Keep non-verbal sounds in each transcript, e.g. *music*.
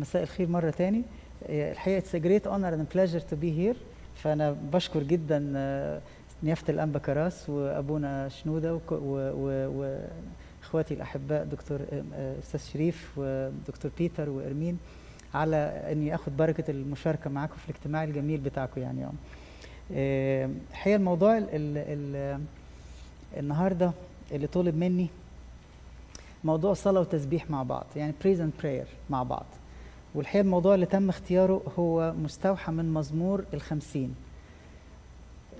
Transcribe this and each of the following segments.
مساء الخير مرة تاني. آه، الحقيقة a great honor and pleasure to be here. فأنا بشكر جدا آه، نيافة الأنبا كراس وأبونا شنودة وإخواتي الأحباء دكتور آه، أستاذ شريف ودكتور بيتر وإرمين على إني آخد بركة المشاركة معاكم في الاجتماع الجميل بتاعكم يعني. يوم. الحقيقة الموضوع ال ال ال النهاردة اللي طلب مني موضوع صلاة وتسبيح مع بعض يعني praise and prayer مع بعض. والحقيقة الموضوع اللي تم اختياره هو مستوحى من مزمور الخمسين.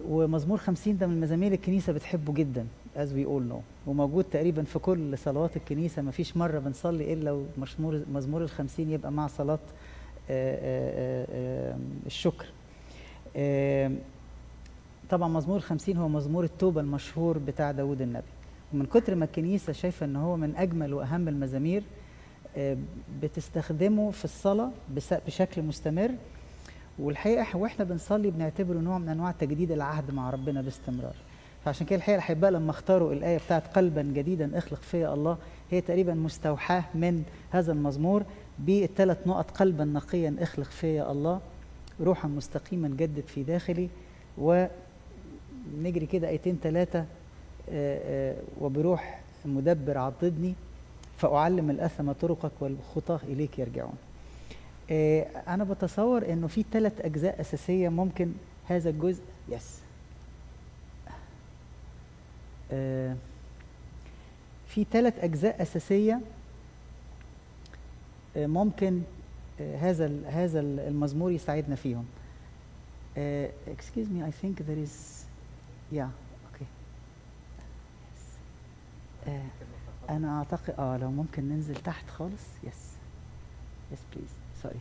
ومزمور خمسين ده من مزامير الكنيسة بتحبه جدا as we all know. وموجود تقريبا في كل صلوات الكنيسة ما فيش مرة بنصلي إلا ومزمور مزمور الخمسين يبقى مع صلاة آه، آه، آه، الشكر. طبعا مزمور الخمسين هو مزمور التوبة المشهور بتاع داود النبي. ومن كتر ما الكنيسة شايفة إن هو من أجمل وأهم المزامير بتستخدمه في الصلاة بس- بشكل مستمر. والحقيقة إح- وإحنا بنصلي بنعتبره نوع من أنواع تجديد العهد مع ربنا باستمرار. فعشان كده الحقيقة الأحباء لما اختاروا الآية بتاعت قلبا جديدا اخلق فيا الله هي تقريبا مستوحاة من هذا المزمور بالثلاث نقط قلبا نقيا اخلق فيا الله روحا مستقيما جدد في داخلي ونجري كده آيتين ثلاثة وبروح مدبر عضدني. فأعلم الأثم طرقك والخطاه إليك يرجعون آه، أنا بتصور إنه في ثلاث أجزاء أساسية ممكن هذا الجزء يس آه، في ثلاث أجزاء أساسية آه، ممكن هذا هذا ال- المزمور يساعدنا فيهم. excuse me, I think there is yeah, okay. آه، أنا أعتقد آه لو ممكن ننزل تحت خالص yes yes please sorry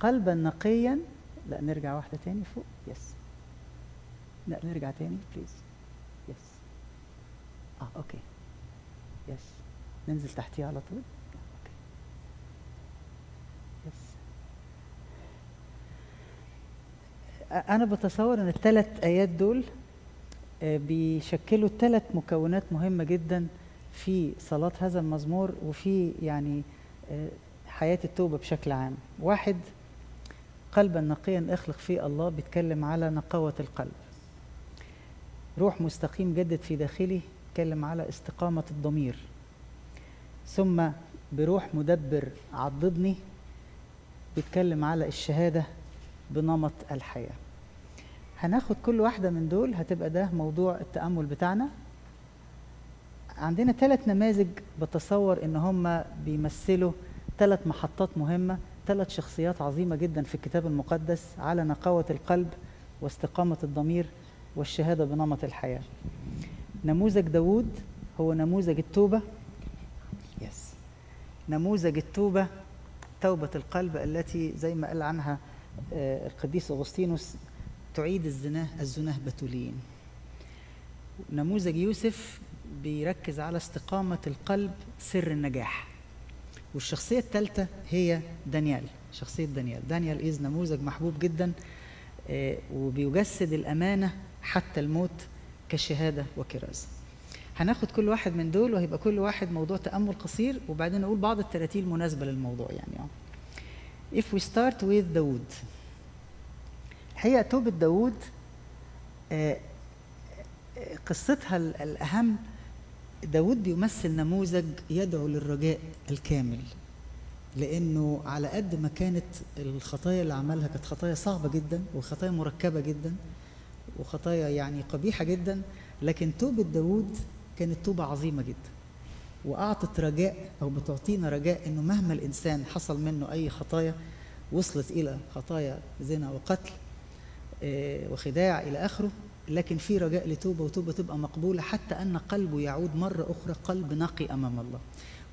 قلبا نقيا. لا نرجع واحدة تاني فوق. yes لا نرجع تاني please yes آه okay yes ننزل تحتيها على طول okay yes أنا بتصور إن الثلاث آيات دول آه، بيشكلوا ثلاث مكونات مهمة جدا في صلاة هذا المزمور وفي يعني آه، حياة التوبة بشكل عام. واحد قلبا نقيا اخلق فيه الله بيتكلم على نقاوة القلب. روح مستقيم جدد في داخلي بيتكلم على استقامة الضمير. ثم بروح مدبر عضدني بيتكلم على الشهادة بنمط الحياة. هناخد كل واحدة من دول هتبقى ده موضوع التأمل بتاعنا. عندنا ثلاث نماذج بتصور إن هم بيمثلوا ثلاث محطات مهمة ثلاث شخصيات عظيمة جدا في الكتاب المقدس على نقاوة القلب واستقامة الضمير والشهادة بنمط الحياة. نموذج داوود هو نموذج التوبة. يس نموذج التوبة توبة القلب التي زي ما قال عنها آه، القديس أغسطينوس تعيد الزناه الزناه بتولين. نموذج يوسف بيركز على استقامة القلب سر النجاح. والشخصية الثالثة هي دانيال شخصية دانيال. دانيال إذ نموذج محبوب جدا آه، وبيجسد الأمانة حتى الموت كشهادة وكرازة هناخد كل واحد من دول وهيبقى كل واحد موضوع تأمل قصير وبعدين نقول بعض التراتيل المناسبة للموضوع يعني. If we start with داوود الحقيقة توبة داوود آه، آه، قصتها ال- الأهم داوود بيمثل نموذج يدعو للرجاء الكامل لأنه على قد ما كانت الخطايا اللي عملها كانت خطايا صعبة جدا وخطايا مركبة جدا وخطايا يعني قبيحة جدا لكن توبة داوود كانت توبة عظيمة جدا وأعطت رجاء أو بتعطينا رجاء إنه مهما الإنسان حصل منه أي خطايا وصلت إلى خطايا زنا وقتل وخداع إلى آخره. لكن في رجاء لتوبة وتوبة تبقى مقبولة حتى أن قلبه يعود مرة أخرى قلب نقي أمام الله.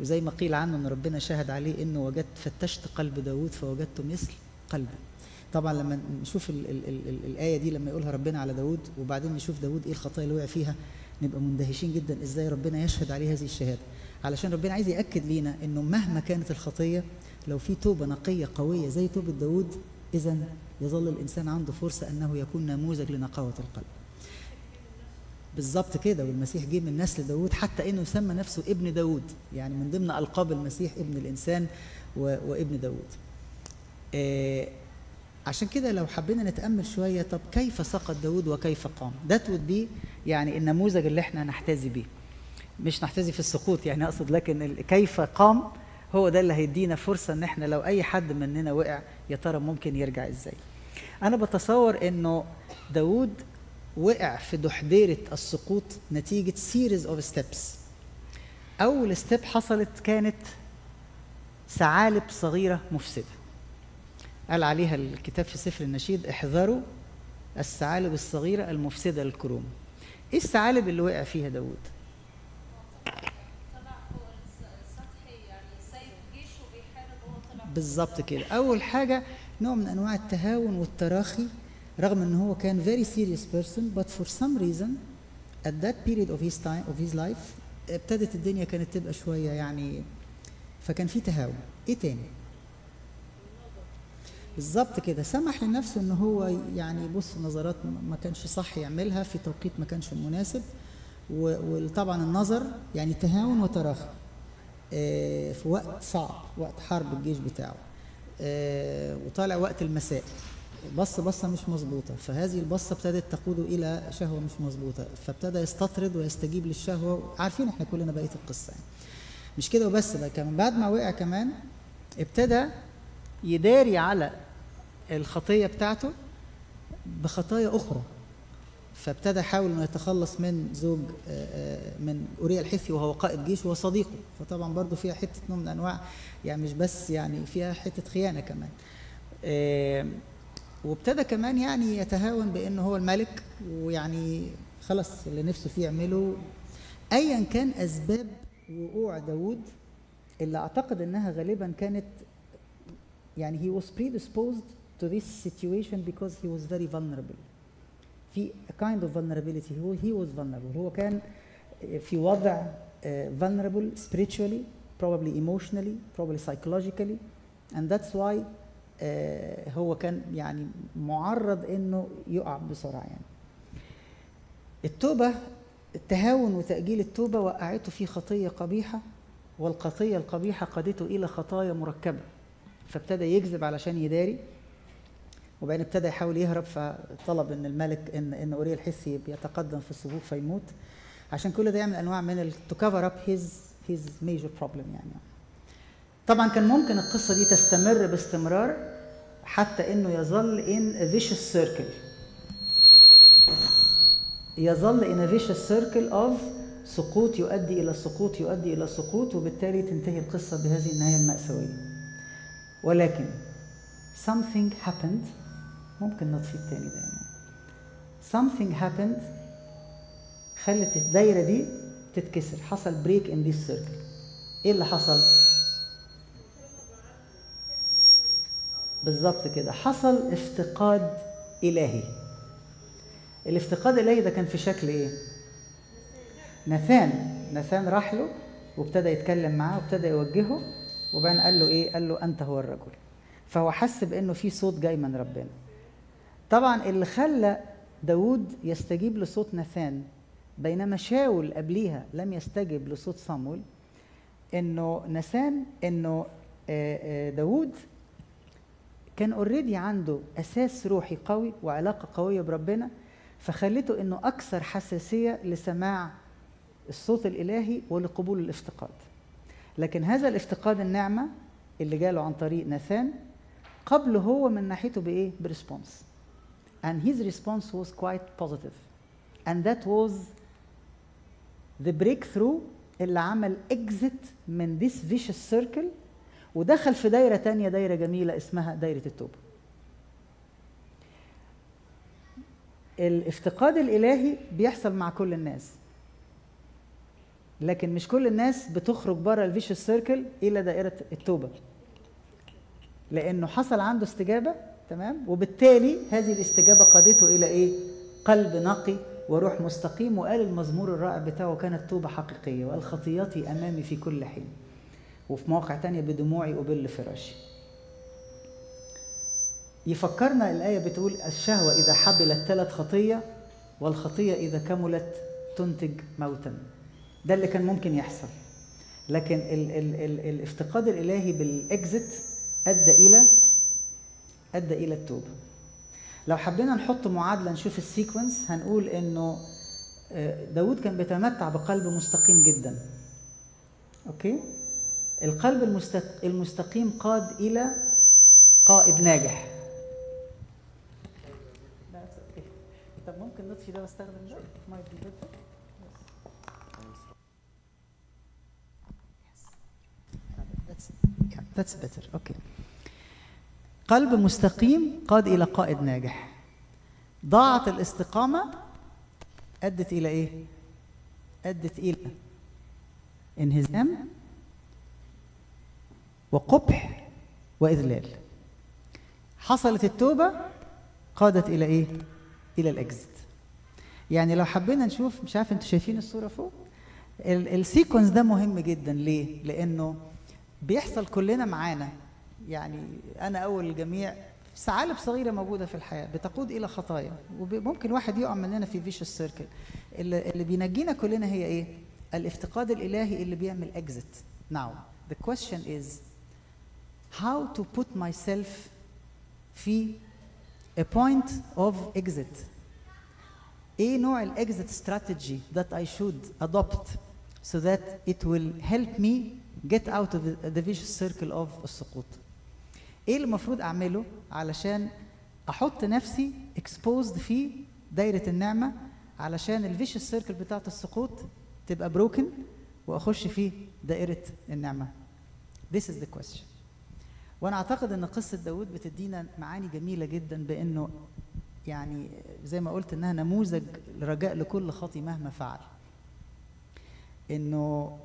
وزي ما قيل عنه أن ربنا شاهد عليه أنه وجدت فتشت قلب داود فوجدت مثل قلبه. طبعا لما نشوف ال ال ال ال الآية دي لما يقولها ربنا على داود وبعدين نشوف داود إيه الخطايا اللي وقع فيها نبقى مندهشين جدا إزاي ربنا يشهد عليه هذه الشهادة. علشان ربنا عايز يأكد لينا أنه مهما كانت الخطية لو في توبة نقية قوية زي توبة داود إذا يظل الإنسان عنده فرصة أنه يكون نموذج لنقاوة القلب. بالظبط كده والمسيح جه من نسل داود حتى إنه يسمى نفسه ابن داود يعني من ضمن ألقاب المسيح ابن الإنسان و... وابن داود آه عشان كده لو حبينا نتأمل شوية طب كيف سقط داود وكيف قام؟ ده would be يعني النموذج اللي إحنا نحتذي بيه. مش نحتذي في السقوط يعني أقصد لكن كيف قام؟ هو ده اللي هيدينا فرصة إن إحنا لو أي حد مننا وقع يا ترى ممكن يرجع إزاي؟ أنا بتصور إنه داود وقع في دحديرة السقوط نتيجة series of steps. أول ستيب حصلت كانت ثعالب صغيرة مفسدة. قال عليها الكتاب في سفر النشيد احذروا الثعالب الصغيرة المفسدة للكروم. إيه الثعالب اللي وقع فيها داود بالظبط كده. أول حاجة نوع من أنواع التهاون والتراخي رغم إن هو كان very serious person but for some reason at that period of his time of his life ابتدت الدنيا كانت تبقى شوية يعني فكان في تهاون. إيه تاني؟ بالظبط كده. سمح لنفسه إن هو يعني يبص نظرات ما كانش صح يعملها في توقيت ما كانش مناسب وطبعا النظر يعني تهاون وتراخي. في وقت صعب وقت حرب الجيش بتاعه. آه، وطالع وقت المساء. بص بصة مش مظبوطة. فهذه البصة ابتدت تقوده إلى شهوة مش مظبوطة. فابتدى يستطرد ويستجيب للشهوة. عارفين إحنا كلنا بقية القصة يعني. مش كده وبس بقى. كمان بعد ما وقع كمان ابتدى يداري على الخطية بتاعته بخطايا أخرى. فابتدى يحاول إنه يتخلص من زوج آه، آه، من اوريا الحثي وهو قائد جيش وصديقه فطبعا برضو فيها حتة نوع من أنواع يعني مش بس يعني فيها حتة خيانة كمان. آه، وابتدى كمان يعني يتهاون بإنه هو الملك ويعني خلاص اللي نفسه فيه يعمله. ايا كان أسباب وقوع داوود اللي أعتقد إنها غالبا كانت يعني he was predisposed to this situation because he was very vulnerable. في kind of vulnerability. هو he was vulnerable. هو كان في وضع uh, vulnerable spiritually probably emotionally probably psychologically. And that's why uh, هو كان يعني معرض إنه يقع بسرعة يعني. التوبة التهاون وتأجيل التوبة وقعته في خطية قبيحة والخطية القبيحة قادته إلى خطايا مركبة. فابتدى يكذب علشان يداري. وبعدين ابتدى يحاول يهرب فطلب إن الملك إن إن اوريا الحسي يتقدم في الصفوف فيموت. عشان كل ده يعمل أنواع من to cover up his his major problem يعني. طبعا كان ممكن القصة دي تستمر باستمرار حتى إنه يظل in vicious circle يظل in vicious circle of سقوط يؤدي إلى سقوط يؤدي إلى سقوط وبالتالي تنتهي القصة بهذه النهاية المأساوية. ولكن something happened ممكن نطفي التاني ده something happened خلت الدايرة دي تتكسر. حصل بريك in this circle. إيه اللي حصل؟ بالظبط كده. حصل افتقاد إلهي. الافتقاد الإلهي ده كان في شكل إيه؟ ناثان. ناثان راح له وابتدى يتكلم معاه وابتدى يوجهه وبعدين قال له إيه؟ قال له أنت هو الرجل. فهو حس بإنه في صوت جاي من ربنا. طبعا اللي خلى داود يستجيب لصوت ناثان بينما شاول قبليها لم يستجب لصوت صامويل إنه ناثان إنه آه، آه، داود كان اوريدي عنده أساس روحي قوي وعلاقة قوية بربنا فخلته إنه أكثر حساسية لسماع الصوت الإلهي ولقبول الافتقاد. لكن هذا الافتقاد النعمه اللي جاله عن طريق ناثان قبل هو من ناحيته بإيه؟ ب response. And his response was quite positive. And that was the breakthrough اللي عمل exit من this vicious circle ودخل في دايرة تانية دايرة جميلة اسمها دايرة التوبة. الافتقاد الإلهي بيحصل مع كل الناس. لكن مش كل الناس بتخرج بره ال vicious circle إلى دائره التوبة. لأنه حصل عنده استجابة تمام؟ وبالتالي هذه الاستجابة قادته إلى إيه؟ قلب نقي وروح مستقيم وقال المزمور الرائع بتاعه كانت توبة حقيقية وقال خطياتي أمامي في كل حين. وفي مواقع تانية بدموعي أبل فراشي يفكرنا الآية بتقول الشهوة إذا حبلت ثلاث خطية والخطية إذا كملت تنتج موتا. ده اللي كان ممكن يحصل. لكن ال ال ال الافتقاد الإلهي بال exit أدى إلى أدى إلى التوبة. لو حبينا نحط معادلة نشوف ال sequence هنقول إنه آه، داود كان بيتمتع بقلب مستقيم جدا. okay؟ القلب المستق- المستقيم قاد إلى قائد ناجح. طب ممكن نطفي ده واستخدم ده؟ Yeah, that's better. Okay. قلب مستقيم قاد إلى قائد ناجح. ضاعت الاستقامة أدت إلى إيه؟ أدت إلى انهزام وقبح وإذلال. حصلت التوبة قادت إلى إيه؟ إلى الإكزيت. يعني لو حبينا نشوف مش عارف أنتوا شايفين الصورة فوق؟ ال- السيكونس ده مهم جدا ليه؟ لأنه بيحصل كلنا معانا يعني أنا أول الجميع ثعالب صغيرة موجودة في الحياة بتقود إلى خطايا وممكن واحد يقع مننا في فيش السيركل اللي, اللي بينجينا كلنا هي إيه؟ الافتقاد الإلهي اللي بيعمل exit. Now, the question is how to put myself في a point of exit. إيه نوع الاكزit strategy that I should adopt so that it will help me get out of the vicious circle of السقوط إيه اللي المفروض اعمله علشان أحط نفسي exposed في دايرة النعمة علشان الفيشس سيركل بتاعت السقوط تبقى broken واخش في دائره النعمة؟ This is the question. وأنا اعتقد ان قصة داود بتدينا معاني جميلة جدا بانه يعني زي ما قلت انها نموذج رجاء لكل خاطي مهما فعل. انه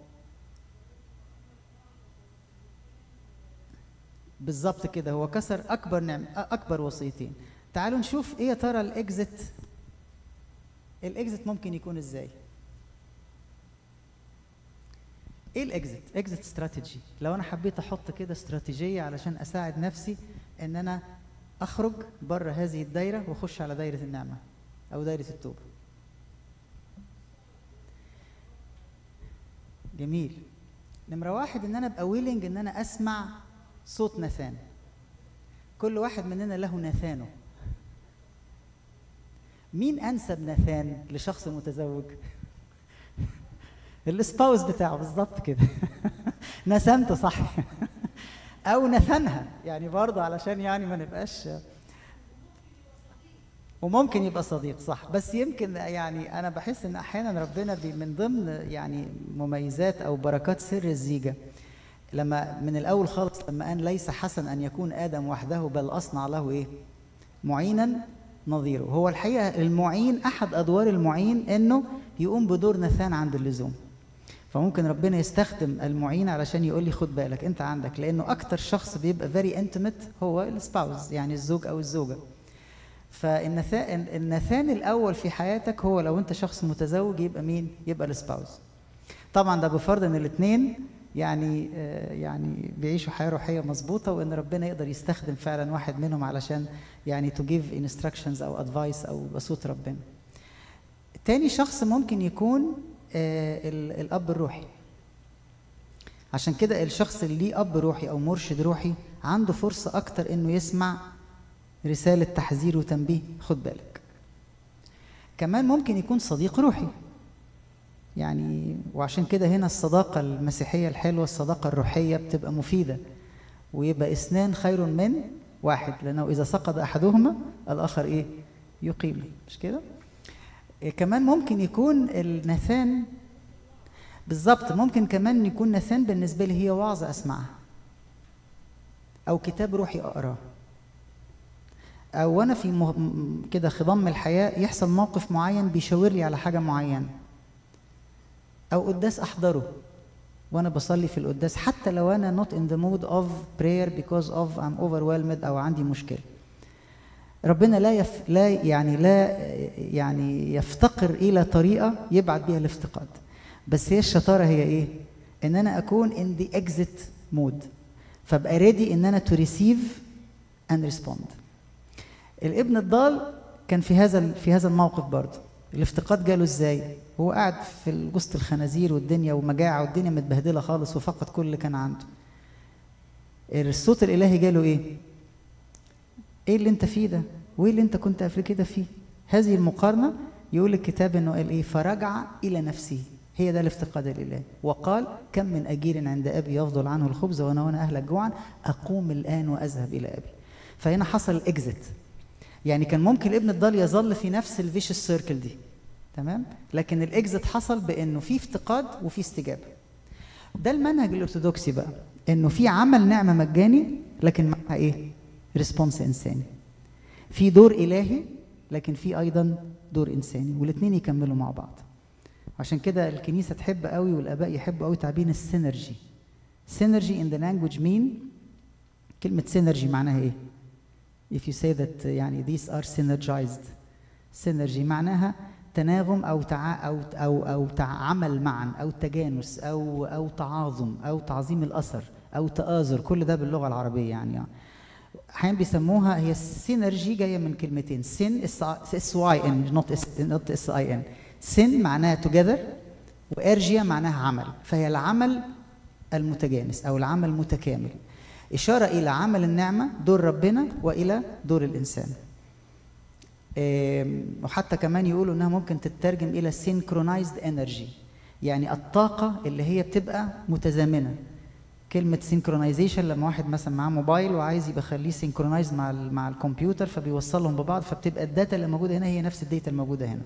بالظبط كده. هو كسر أكبر نعم أكبر وصيتين تعالوا نشوف إيه يا ترى الاكزit الاكزit ممكن يكون إزاي؟ إيه الاكزit اكزit استراتيجي. لو أنا حبيت أحط كده استراتيجية علشان أساعد نفسي إن أنا أخرج بره هذه الدايرة وأخش على دايرة النعمة أو دايرة التوبة. جميل. نمرة واحد إن أنا أبقى ويلنج إن أنا أسمع صوت نثان كل واحد مننا له نثانه مين أنسب نثان لشخص متزوج؟ *laughs* السباوس بتاعه بالظبط كده. *laughs* نسمته صح. *laughs* أو نثنها يعني برضه علشان يعني ما نبقاش وممكن يبقى صديق صح. بس يمكن يعني أنا بحس إن أحيانا ربنا من ضمن يعني مميزات أو بركات سر الزيجة لما من الأول خالص لما قال ليس حسن أن يكون آدم وحده بل أصنع له إيه؟ معينا نظيره. هو الحقيقة المعين أحد أدوار المعين إنه يقوم بدور نثان عند اللزوم. فممكن ربنا يستخدم المعين علشان يقول لي خد بالك أنت عندك لأنه أكتر شخص بيبقى very intimate هو ال spouse يعني الزوج أو الزوجة. فالنثان النثان الأول في حياتك هو لو أنت شخص متزوج يبقى مين؟ يبقى ال spouse. طبعا ده بفرض إن الاثنين يعني آه يعني بيعيشوا حياة روحية مظبوطة وإن ربنا يقدر يستخدم فعلا واحد منهم علشان يعني to give instructions أو advice أو بصوت ربنا. تاني شخص ممكن يكون آه الأب الروحي. عشان كده الشخص اللي ليه أب روحي أو مرشد روحي عنده فرصة أكتر إنه يسمع رسالة تحذير وتنبيه خد بالك. كمان ممكن يكون صديق روحي. يعني وعشان كده هنا الصداقة المسيحية الحلوة الصداقة الروحية بتبقى مفيدة ويبقى اثنان خير من واحد لأنه إذا سقط أحدهما الآخر إيه؟ يقيم. مش كده؟ كمان ممكن يكون النثان بالظبط ممكن كمان يكون نثان بالنسبة لي هي وعظة أسمعها أو كتاب روحي أقراه أو وأنا في. كده خضم الحياة يحصل موقف معين بيشاور لي على حاجة معينة. أو قداس أحضره وأنا بصلي في القداس حتى لو أنا not in the mood of prayer because of I'm overwhelmed أو عندي مشكلة. ربنا لا يف... لا يعني لا يعني يفتقر إلى طريقة يبعت بيها الافتقاد. بس هي الشطارة هي إيه؟ إن أنا أكون in the exit mode فأبقى ريدي إن أنا to receive and respond. الابن الضال كان في هذا في هذا الموقف برضه. الافتقاد جاله إزاي؟ هو قاعد في وسط الخنازير والدنيا ومجاعة والدنيا متبهدلة خالص وفقد كل اللي كان عنده. الصوت الإلهي جاله إيه؟ إيه اللي أنت فيه ده؟ وإيه اللي أنت كنت قبل كده فيه؟ هذه المقارنة يقول الكتاب إنه قال إيه؟ فرجع إلى نفسه. هي ده الافتقاد الإلهي. وقال كم من أجير عند أبي يفضل عنه الخبز وأنا وأنا أهلك جوعا أقوم الآن وأذهب إلى أبي. فهنا حصل الاكزit يعني كان ممكن الابن الضال يظل في نفس الفيشس سيركل دي. تمام؟ لكن الاكزit حصل بإنه في افتقاد وفي استجابة. ده المنهج الأرثوذكسي بقى إنه في عمل نعمة مجاني لكن معها إيه؟ response إنساني. في دور إلهي لكن في أيضا دور إنساني والاثنين يكملوا مع بعض. عشان كده الكنيسة تحب قوي والآباء يحبوا قوي تعبير ال synergy. synergy in the language mean كلمة synergy معناها إيه؟ If you say that يعني these are synergized. Synergy معناها تناغم أو تع... أو أو أو عمل معا أو تجانس أو أو تعاظم أو تعظيم الأثر أو تآزر. كل ده باللغة العربية يعني أحيانا بيسموها هي ال synergy جاية من كلمتين. syn S Y N not S not S I N syn معناها together و ergia معناها عمل. فهي العمل المتجانس أو العمل المتكامل. إشارة إلى عمل النعمة دور ربنا وإلى دور الإنسان. وحتى كمان يقولوا إنها ممكن تترجم إلى synchronized energy يعني الطاقة اللي هي بتبقى متزامنة. كلمة synchronization لما واحد مثلا معاه موبايل وعايز يبقى خليه synchronized مع مع الكمبيوتر فبيوصلهم ببعض فبتبقى ال data اللي موجودة هنا هي نفس ال data الموجودة هنا.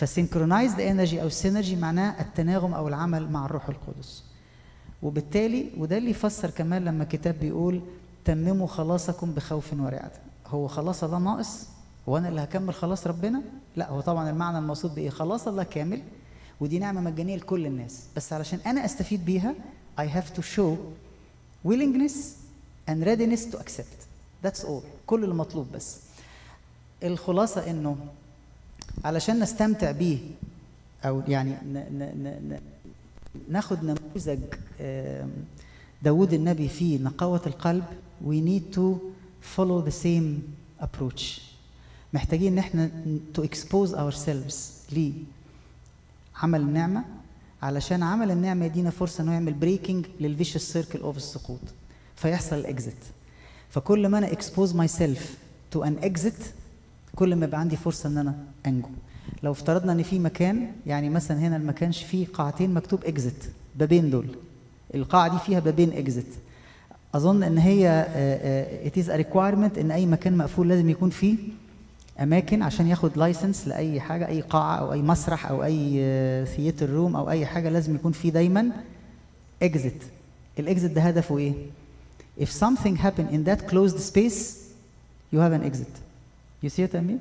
ف synchronized energy أو synergy معناه التناغم أو العمل مع الروح القدس. وبالتالي وده اللي يفسر كمان لما الكتاب بيقول تمموا خلاصكم بخوف ورعد. هو خلاص الله ناقص؟ وأنا اللي هكمل خلاص ربنا؟ لا هو طبعا المعنى المقصود بإيه؟ خلاص الله كامل ودي نعمة مجانية لكل الناس. بس علشان أنا أستفيد بيها I have to show willingness and readiness to accept. That's all. كل المطلوب بس. الخلاصة إنه علشان نستمتع بيه أو يعني ناخد نموذج داود النبي فيه نقاوة القلب we need to follow the same approach. محتاجين إن إحنا to expose ourselves لعمل النعمة. علشان عمل النعمة يدينا فرصة انه يعمل breaking لل vicious circle of السقوط. فيحصل ال exit فكل ما أنا expose myself to an exit كل ما يبقى عندي فرصة إن أنا أنجو. لو افترضنا إن في مكان يعني مثلا هنا ما كانش فيه قاعتين مكتوب exit بابين دول. القاعة دي فيها بابين exit أظن إن هي it is requirement إن أي مكان مقفول لازم يكون فيه أماكن عشان ياخد license لأي حاجة أي قاعة أو أي مسرح أو أي theater room أو أي حاجة لازم يكون فيه دايما exit ال exit ده هدفه إيه؟ If something happen in that closed space you have an exit. You see what I mean?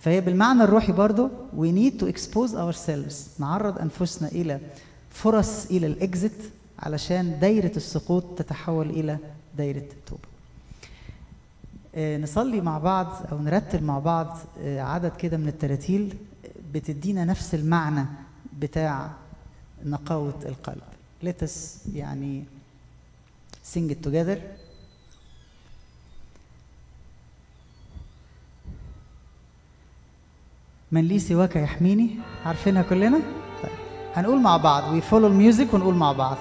فهي بالمعنى الروحي برضو we need to expose ourselves نعرض أنفسنا إلى فرص إلى الإكزit علشان دايرة السقوط تتحول إلى دايرة توبة آه نصلي مع بعض أو نرتل مع بعض آه عدد كده من التراتيل بتدينا نفس المعنى بتاع نقاوة القلب. Let us يعني sing it together. من لي سواك يحميني عارفينها كلنا؟ طيب هنقول مع بعض. we follow ال music ونقول مع بعض.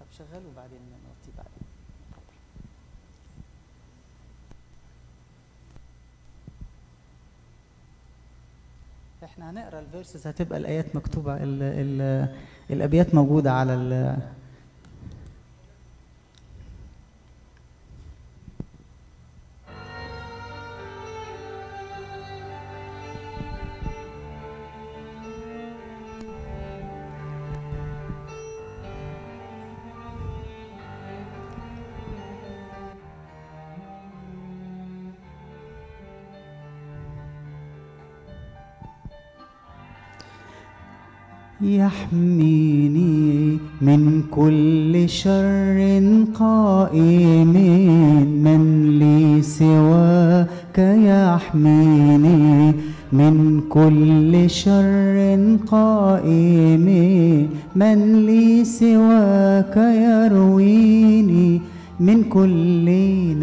طب شغال وبعدين نغطي بعدين. إحنا هنقرا الفيرسز هتبقى الآيات مكتوبة ال ال الأبيات موجودة على شر قائم من لي سواك يحميني من كل شر قائم من لي سواك يرويني. من كل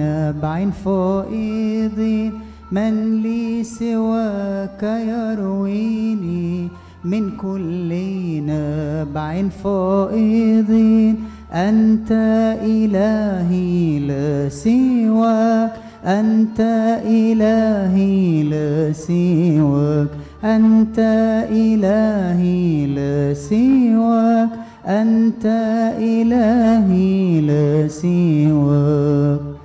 نبع فائض من لي سواك يرويني. من كل نبع فائض أنت إلهي لا سواك أنت إلهي لا سواك أنت إلهي لا سواك أنت إلهي لا سواك.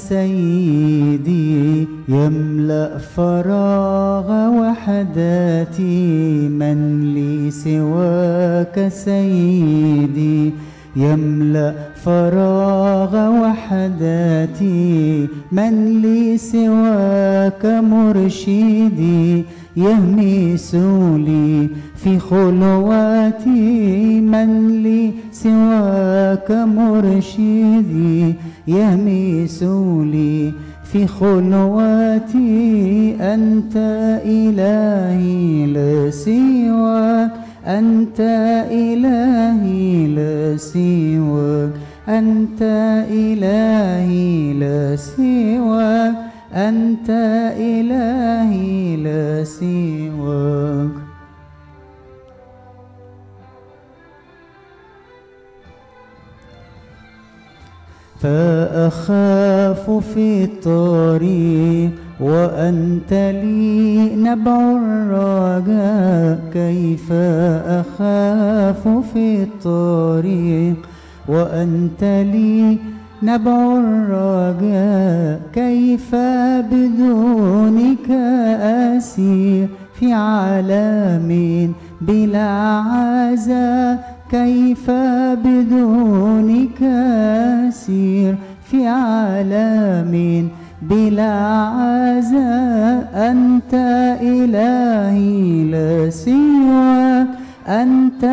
وكسيدي يملأ فراغ وحداتي. من لي سواك سيدي يملأ فراغ وحداتي. من لي سواك مرشدي يهمس لي في خلواتي من لي سواك مرشدي. يهمس لي في خلواتي أنت إلهي لا سواك أنت إلهي لا سواك أنت إلهي لا سواك أنت إلهي لا سواك. فأخاف في الطريق وأنت لي نبع الرجاء. كيف أخاف في الطريق وأنت لي نبع الرجاء كيف بدونك أسير في عالم بلا عزاء كيف بدونك أسير في عالم بلا عزاء أنت إلهي لا سواك أنت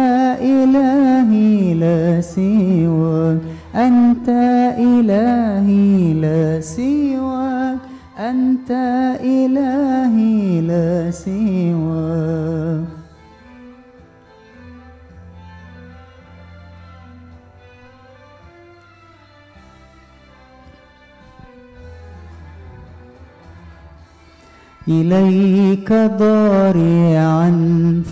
إلهي لا سواك. أنت إلهي لا سواك. أنت إلهي لا سواك. إليك ضارعا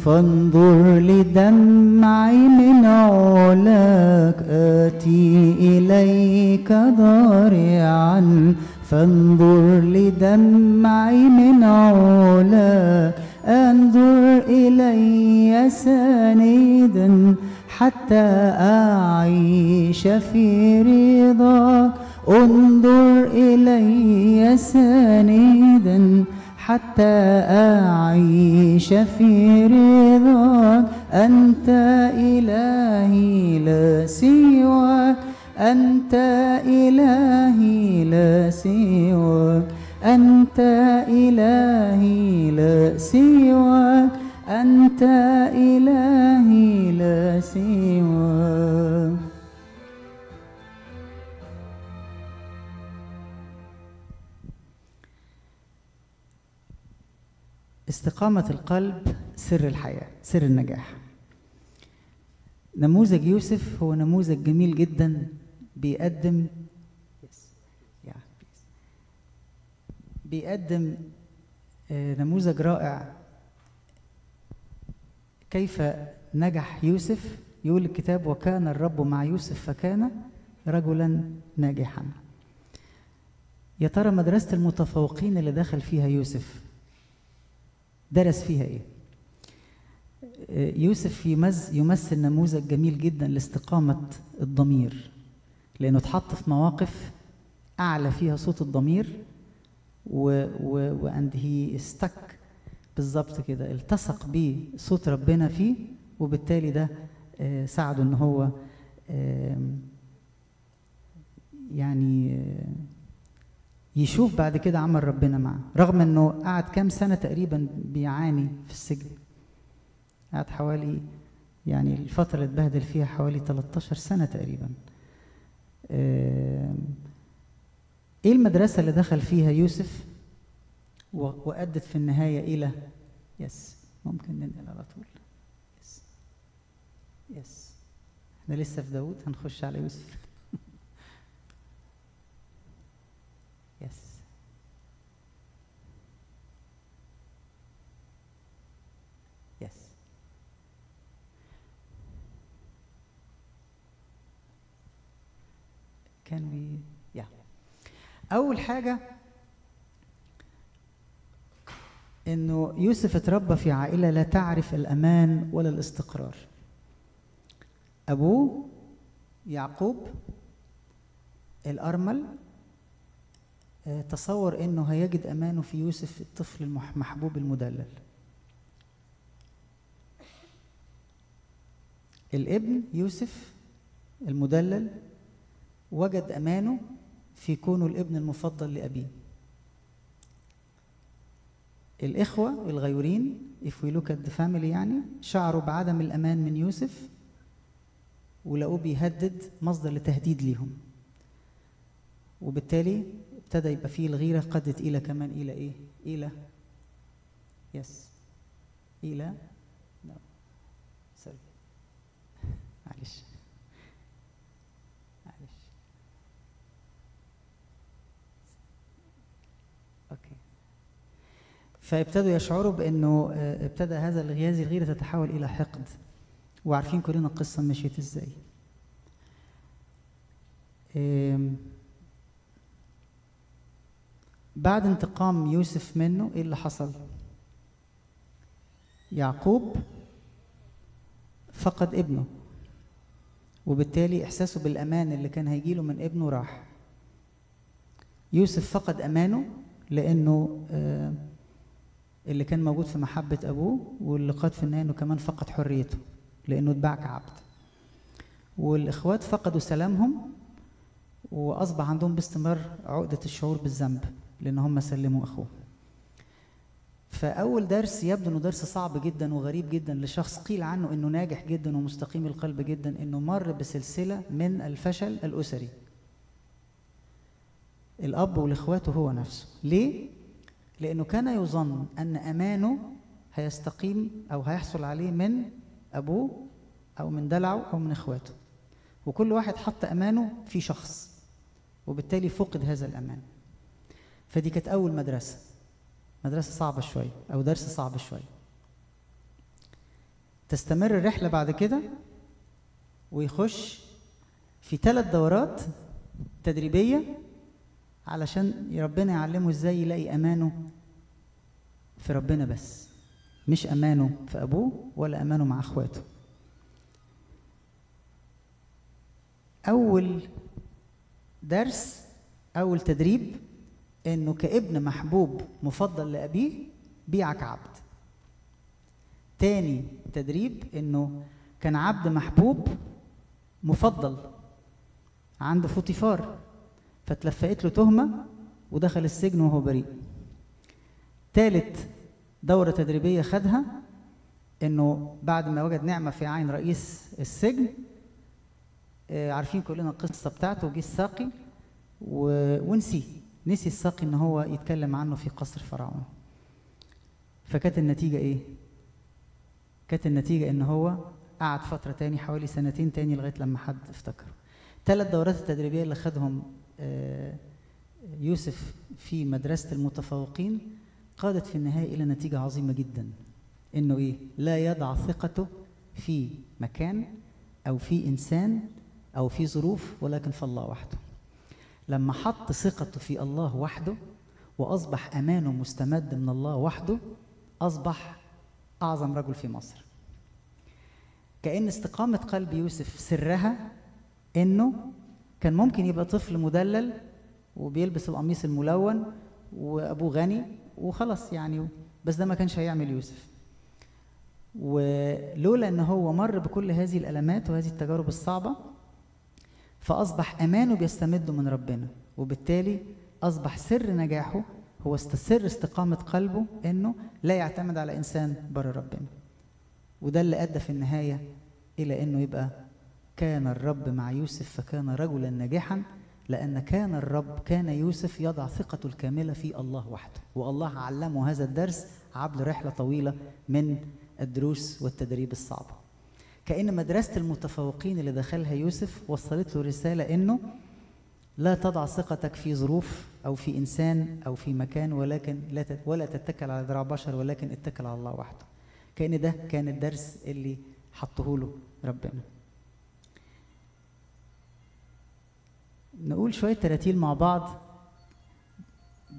فانظر لدمعي من علاك. آتي إليك ضارعا فانظر لدمعي من علاك. أنظر إلي ساندا حتى أعيش في رضاك. انظر إلي ساندا حتى أعيش في رضاك. أنت إلهي لا سواك. أنت إلهي لا سواك. أنت إلهي لا سواك. أنت إلهي لا سواك. استقامة القلب سر الحياة سر النجاح. نموذج يوسف هو نموذج جميل جدا بيقدم بيقدم آه، نموذج رائع. كيف نجح يوسف؟ يقول الكتاب وكان الرب مع يوسف فكان رجلا ناجحا يا ترى مدرسة المتفوقين اللي دخل فيها يوسف درس فيها إيه؟ يوسف يمز يمثل نموذج جميل جدا لاستقامة الضمير لأنه اتحط في مواقف أعلى فيها صوت الضمير و و وأند هي استك بالظبط كده التصق بيه صوت ربنا فيه وبالتالي ده آه، ساعده إن هو يعني آه، يشوف بعد كده عمل ربنا معاه. رغم إنه قعد كام سنة تقريبا بيعاني في السجن. قعد حوالي يعني الفترة اللي اتبهدل فيها حوالي 13 سنة تقريبا. إيه المدرسة اللي دخل فيها يوسف؟ وأدت في النهاية إلى؟ يس ممكن ننقل على طول. يس Yes. إحنا لسه في داود هنخش على يوسف yes yes can we yeah. أول حاجة إنه يوسف اتربى في عائلة لا تعرف الأمان ولا الاستقرار. أبوه يعقوب الأرمل آه، تصور إنه هيجد أمانه في يوسف الطفل المحبوب المدلل. الابن يوسف المدلل وجد أمانه في كونه الابن المفضل لأبيه. الإخوة الغيورين if we look at the family يعني شعروا بعدم الأمان من يوسف ولقوه بيهدد مصدر لتهديد ليهم. وبالتالي ابتدى يبقى فيه الغيرة قدت إلى كمان إلى إيه؟ إلى يس. إلى no. سوري *laughs* معلش أوكي فابتدوا يشعروا بأنه آه، ابتدى هذا الغياز الغيرة تتحول إلى حقد. وعارفين كلنا القصة مشيت إزاي. بعد انتقام يوسف منه إيه اللي حصل؟ يعقوب فقد ابنه. وبالتالي إحساسه بالأمان اللي كان هيجيله من ابنه راح. يوسف فقد أمانه لأنه آه، اللي كان موجود في محبة أبوه واللي قاد في النهايه إنه كمان فقد حريته لإنه اتباع كعبد والإخوات فقدوا سلامهم وأصبح عندهم باستمرار عقدة الشعور بالذنب لأن هم سلموا أخوه. فأول درس يبدو إنه درس صعب جدا وغريب جدا لشخص قيل عنه إنه ناجح جدا ومستقيم القلب جدا إنه مر بسلسلة من الفشل الأسري. الأب والإخوات هو نفسه. ليه؟ لأنه كان يظن أن أمانه هيستقيم أو هيحصل عليه من أبوه أو من دلعه أو من إخواته. وكل واحد حط أمانه في شخص وبالتالي فقد هذا الأمان. فدي كانت أول مدرسة. مدرسة صعبة شوية أو درس صعب شوية. تستمر الرحلة بعد كده ويخش في ثلاث دورات تدريبية علشان ربنا يعلمه إزاي يلاقي أمانه في ربنا بس مش أمانه في أبوه ولا أمانه مع أخواته. أول درس أول تدريب إنه كابن محبوب مفضل لأبيه بيعك عبد تاني تدريب إنه كان عبد محبوب مفضل عند فوطيفار فتلفقت له تهمة ودخل السجن وهو بريء. تالت دورة تدريبية خدها إنه بعد ما وجد نعمة في عين رئيس السجن آه، عارفين كلنا القصة بتاعته جه الساقي ونسي نسي الساقي إن هو يتكلم عنه في قصر فرعون. فكانت النتيجة إيه؟ كانت النتيجة إن هو قعد فترة تاني حوالي سنتين تاني لغاية لما حد افتكره. ثلاث دورات التدريبية اللي خدهم يوسف في مدرسة المتفوقين قادت في النهاية إلى نتيجة عظيمة جدا. إنه إيه؟ لا يضع ثقته في مكان أو في إنسان أو في ظروف ولكن في الله وحده. لما حط ثقته في الله وحده وأصبح أمانه مستمد من الله وحده أصبح أعظم رجل في مصر. كأن استقامة قلب يوسف سرها إنه كان ممكن يبقى طفل مدلل وبيلبس القميص الملون وأبوه غني وخلاص يعني بس ده ما كانش هيعمل يوسف. ولولا إن هو مر بكل هذه الألمات وهذه التجارب الصعبة فأصبح أمانه بيستمد من ربنا وبالتالي أصبح سر نجاحه هو سر استقامة قلبه إنه لا يعتمد على إنسان بر ربنا. وده اللي أدى في النهاية إلى أنه يبقى كان الرب مع يوسف فكان رجلا ناجحا لأن كان الرب كان يوسف يضع ثقته الكاملة في الله وحده. والله علمه هذا الدرس عبر رحلة طويلة من الدروس والتدريب الصعبة كأن مدرسة المتفوقين اللي دخلها يوسف وصلت له رسالة إنه لا تضع ثقتك في ظروف أو في إنسان أو في مكان ولكن لا ولا تتكل على ذراع بشر ولكن اتكل على الله وحده. كأن ده كان الدرس اللي حطه له ربنا. نقول شوية تراتيل مع بعض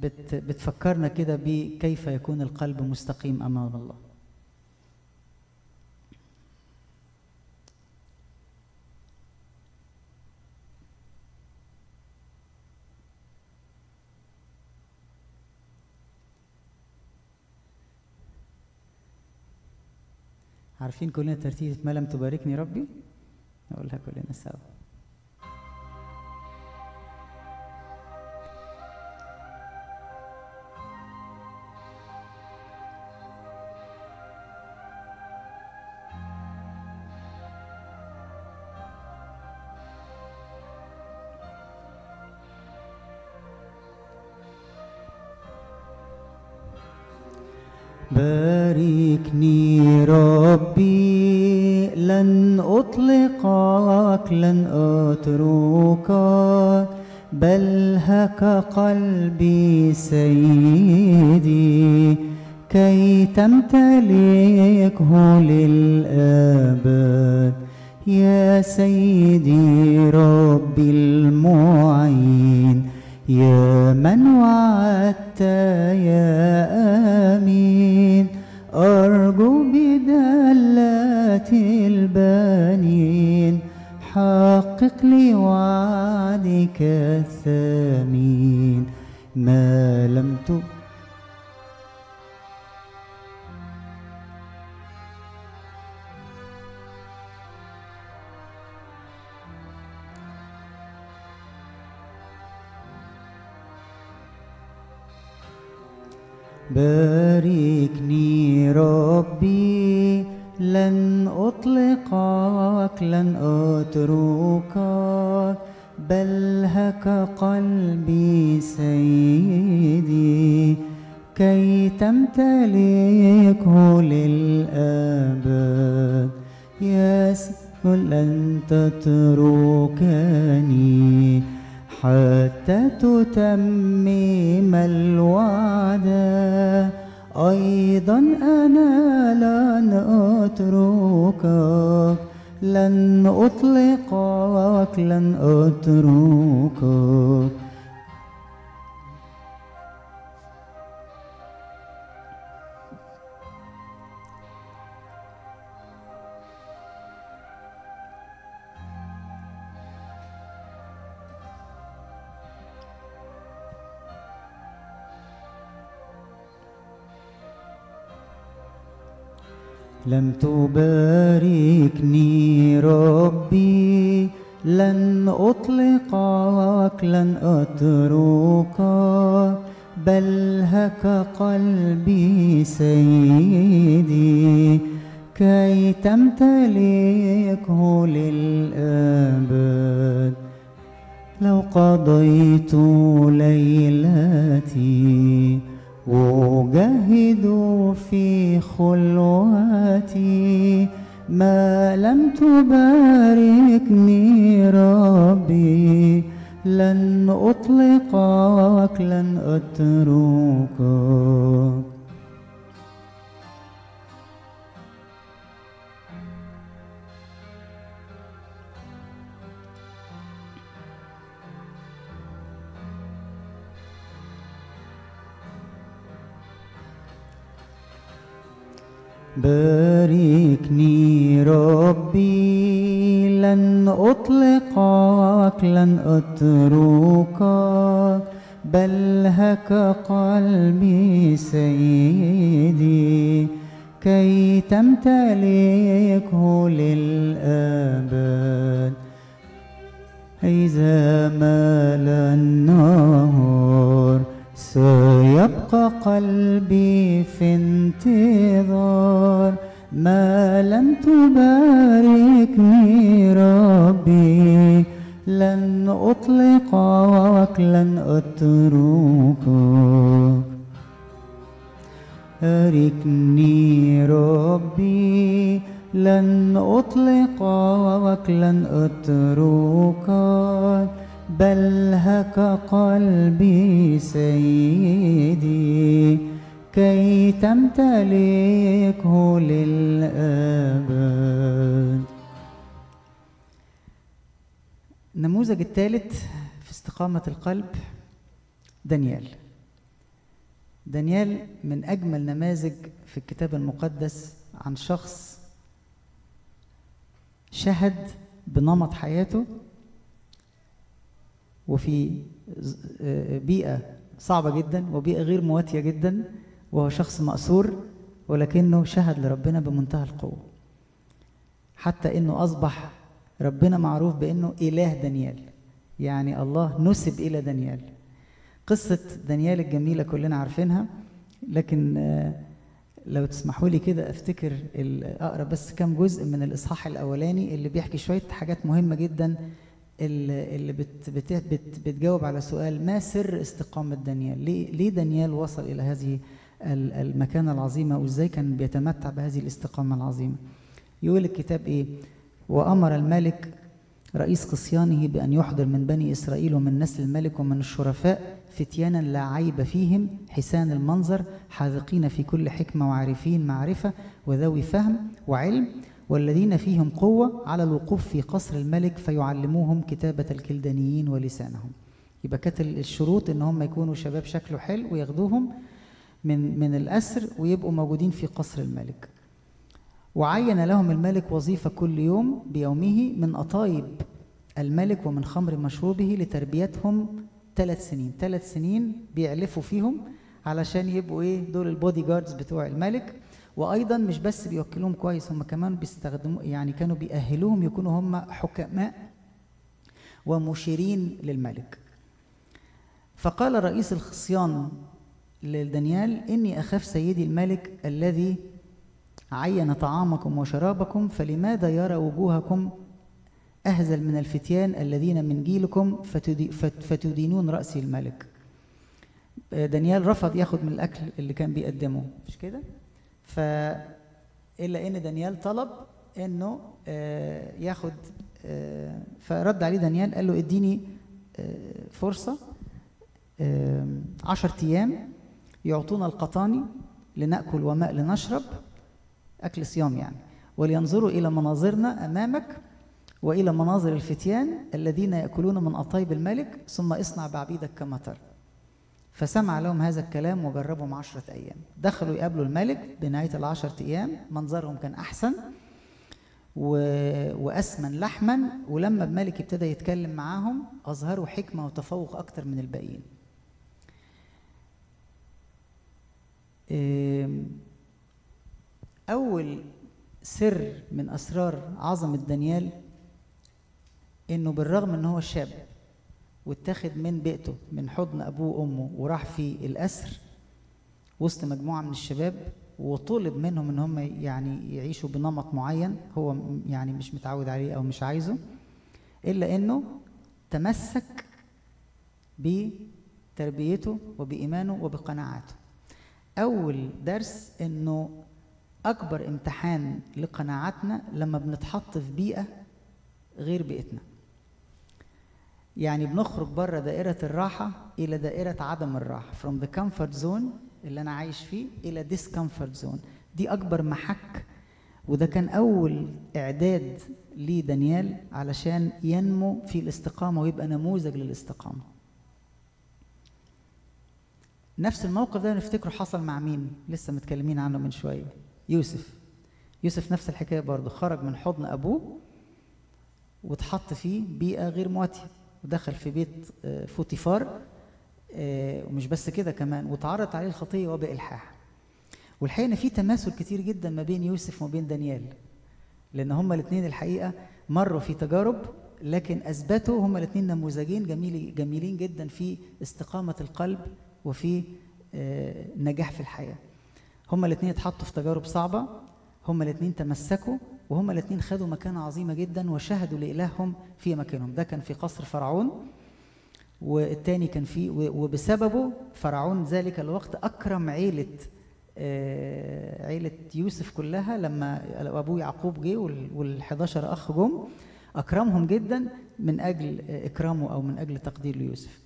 بت بتفكرنا كده بكيف يكون القلب مستقيم أمام الله. عارفين كلنا ترتيبة ما لم تباركني ربي؟ نقولها كلنا سوا. كي تمتلكه للأبد يا سيدي ربي المعين يا من وعدت يا آمين. أرجو بدلة البنين حقق لي وعدك الثمين. ما لم تب باركني ربي لن أطلقك لن أتركك بل هك قلبي سيدي كي تمتلكه للأبد. يس لن تتركني. حتى تتمم الوعد. أيضا أنا لن أتركك لن أطلقك لن أتركك لم تباركني ربي لن أطلقك لن أتركك بل هك قلبي سيدي. كي تمتلكه للأبد. لو قضيت ليلتي أجاهد في خلوتي ما لم تباركني ربي. لن أطلقك لن أتركك. باركني ربي لن أطلقك لن أتركك بل هك قلبي سيدي كي تمتلكه للأبد. إذا مال النهار سيبقى قلبي في انتظار. ما لم تباركني ربي لن أطلقك لن أتركك باركني ربي لن أطلقك لن أتركك بل هك قلبي سيدي كي تمتلكه للأبد النموذج الثالث في استقامة القلب دانيال. دانيال من أجمل نماذج في الكتاب المقدس عن شخص شهد بنمط حياته وفي ز- آه، بيئة صعبة جدا وبيئة غير مواتية جدا وهو شخص مأسور ولكنه شهد لربنا بمنتهى القوة. حتى إنه أصبح ربنا معروف بإنه إله دانيال يعني الله نسب إلى دانيال. قصة دانيال الجميلة كلنا عارفينها لكن آه، لو تسمحوا لي كده أفتكر أقرأ بس كام جزء من الإصحاح الأولاني اللي بيحكي شوية حاجات مهمة جدا اللي بت بت بت بتجاوب على سؤال ما سر استقامة دانيال؟ ليه ليه دانيال وصل إلى هذه ال- المكانة العظيمة وإزاي كان بيتمتع بهذه الاستقامة العظيمة؟ يقول الكتاب إيه؟ وأمر الملك رئيس قصيانه بأن يحضر من بني إسرائيل ومن نسل الملك ومن الشرفاء فتيانا لا عيب فيهم حسان المنظر حاذقين في كل حكمة وعارفين معرفة وذوي فهم وعلم. والذين فيهم قوة على الوقوف في قصر الملك فيعلموهم كتابة الكلدانيين ولسانهم. يبقى كانت الشروط إن هم يكونوا شباب شكله حلو وياخدوهم من من الأسر ويبقوا موجودين في قصر الملك. وعين لهم الملك وظيفة كل يوم بيومه من أطايب الملك ومن خمر مشروبه لتربيتهم ثلاث سنين. ثلاث سنين بيعلفوا فيهم علشان يبقوا إيه؟ دول البودي جاردز بتوع الملك. وأيضا مش بس بيوكلوهم كويس هم كمان بيستخدموا يعني كانوا بيأهلوهم يكونوا هم حكماء ومشيرين للملك. فقال رئيس الخصيان لدانيال إني أخاف سيدي الملك الذي عين طعامكم وشرابكم فلماذا يرى وجوهكم أهزل من الفتيان الذين من جيلكم فتدي فت- فتدينون رأس الملك؟ آه، دانيال رفض ياخد من الأكل اللي كان بيقدمه. مش كده؟ ف إلا إن دانيال طلب إنه آه، ياخد آه، فرد عليه دانيال قال له إديني آه، آم، عشرة أيام يعطونا القطاني لنأكل وماء لنشرب أكل صيام يعني. ولينظروا إلى مناظرنا أمامك وإلى مناظر الفتيان الذين يأكلون من أطايب الملك ثم اصنع بعبيدك كما ترى. فسمع لهم هذا الكلام وجربهم عشرة أيام. دخلوا يقابلوا الملك بنهاية العشرة أيام منظرهم كان أحسن و... وأسمن لحما. ولما الملك ابتدى يتكلم معاهم أظهروا حكمة وتفوق أكتر من الباقيين. أول سر من أسرار عظمة دانيال إنه بالرغم إن هو شاب واتاخد من بيئته من حضن أبوه وأمه وراح في الأسر وسط مجموعة من الشباب وطلب منهم إن هم يعني يعيشوا بنمط معين هو يعني مش متعود عليه أو مش عايزه إلا إنه تمسك بتربيته وبإيمانه وبقناعاته. أول درس إنه أكبر امتحان لقناعاتنا لما بنتحط في بيئة غير بيئتنا. يعني بنخرج بره دائرة الراحة إلى دائرة عدم الراحة. From the comfort zone اللي أنا عايش فيه إلى discomfort zone. دي أكبر محك. وده كان أول إعداد لدانيال علشان ينمو في الاستقامة ويبقى نموذج للاستقامة. نفس الموقف ده نفتكره حصل مع مين لسه متكلمين عنه من شوية. يوسف. يوسف نفس الحكاية برضه. خرج من حضن أبوه واتحط في بيئة غير مواتية. ودخل في بيت آه، فوتيفار آه، ومش بس كده كمان واتعرضت عليه الخطية وبإلحاح والحقيقة إن في تماثل كتير جدا ما بين يوسف وما بين دانيال لأن هما الاثنين الحقيقة مروا في تجارب لكن أثبتوا هما الاثنين نموذجين جميل جميلين جدا في استقامة القلب وفي آه، نجاح في الحياة. هما الاثنين اتحطوا في تجارب صعبة هما الاثنين تمسكوا وهما الاثنين خدوا مكانة عظيمة جدا وشهدوا لإلههم في مكانهم. ده كان في قصر فرعون والتاني كان في وبسببه فرعون ذلك الوقت أكرم عيلة آه، عيلة يوسف كلها لما أبوه يعقوب جه وال 11 أخ جم أكرمهم جدا من أجل إكرامه أو من أجل تقدير ليوسف.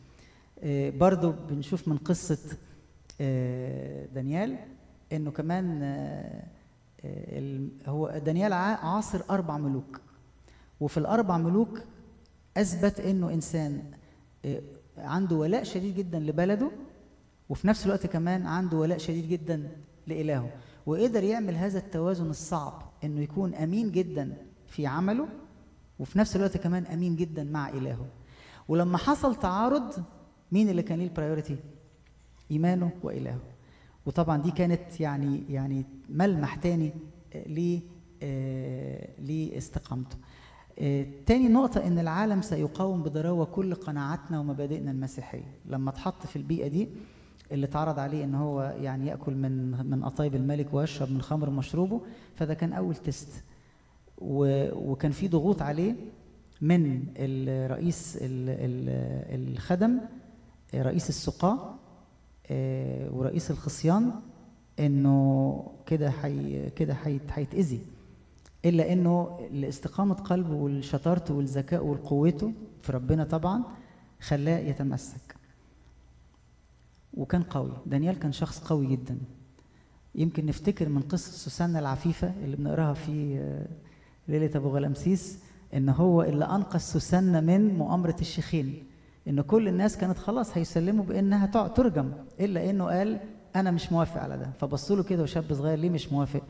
آه، برضو بنشوف من قصة آه، دانيال إنه كمان هو دانيال عاصر أربع ملوك. وفي الأربع ملوك أثبت إنه إنسان آه، عنده ولاء شديد جدا لبلده وفي نفس الوقت كمان عنده ولاء شديد جدا لإلهه. وقدر يعمل هذا التوازن الصعب إنه يكون أمين جدا في عمله وفي نفس الوقت كمان أمين جدا مع إلهه. ولما حصل تعارض مين اللي كان ليه البرايورتي؟ إيمانه وإلهه. وطبعا دي كانت يعني يعني ملمح تاني آه، ليه آه، لاستقامته آه، تاني نقطة إن العالم سيقاوم بضراوة كل قناعاتنا ومبادئنا المسيحية. لما اتحط في البيئة دي اللي اتعرض عليه إن هو يعني يأكل من من قطايب الملك ويشرب من خمر مشروبه فده كان أول تيست. وكان في ضغوط عليه من الرئيس ال- ال- الخدم رئيس السقاة ورئيس الخصيان إنه كده حي كده هيتأذي إلا إنه لاستقامة قلبه والشطارته والذكاء وقوته في ربنا طبعا خلاه يتمسك. وكان قوي. دانيال كان شخص قوي جدا. يمكن نفتكر من قصة سوسنة العفيفة اللي بنقراها في آه، ليلة أبو غلامسيس إن هو اللي أنقذ سوسنة من مؤامرة الشيخين. إن كل الناس كانت خلاص هيسلموا بإنها ترجم إلا إنه قال أنا مش موافق على ده. فبصوا له كده وشاب صغير ليه مش موافق؟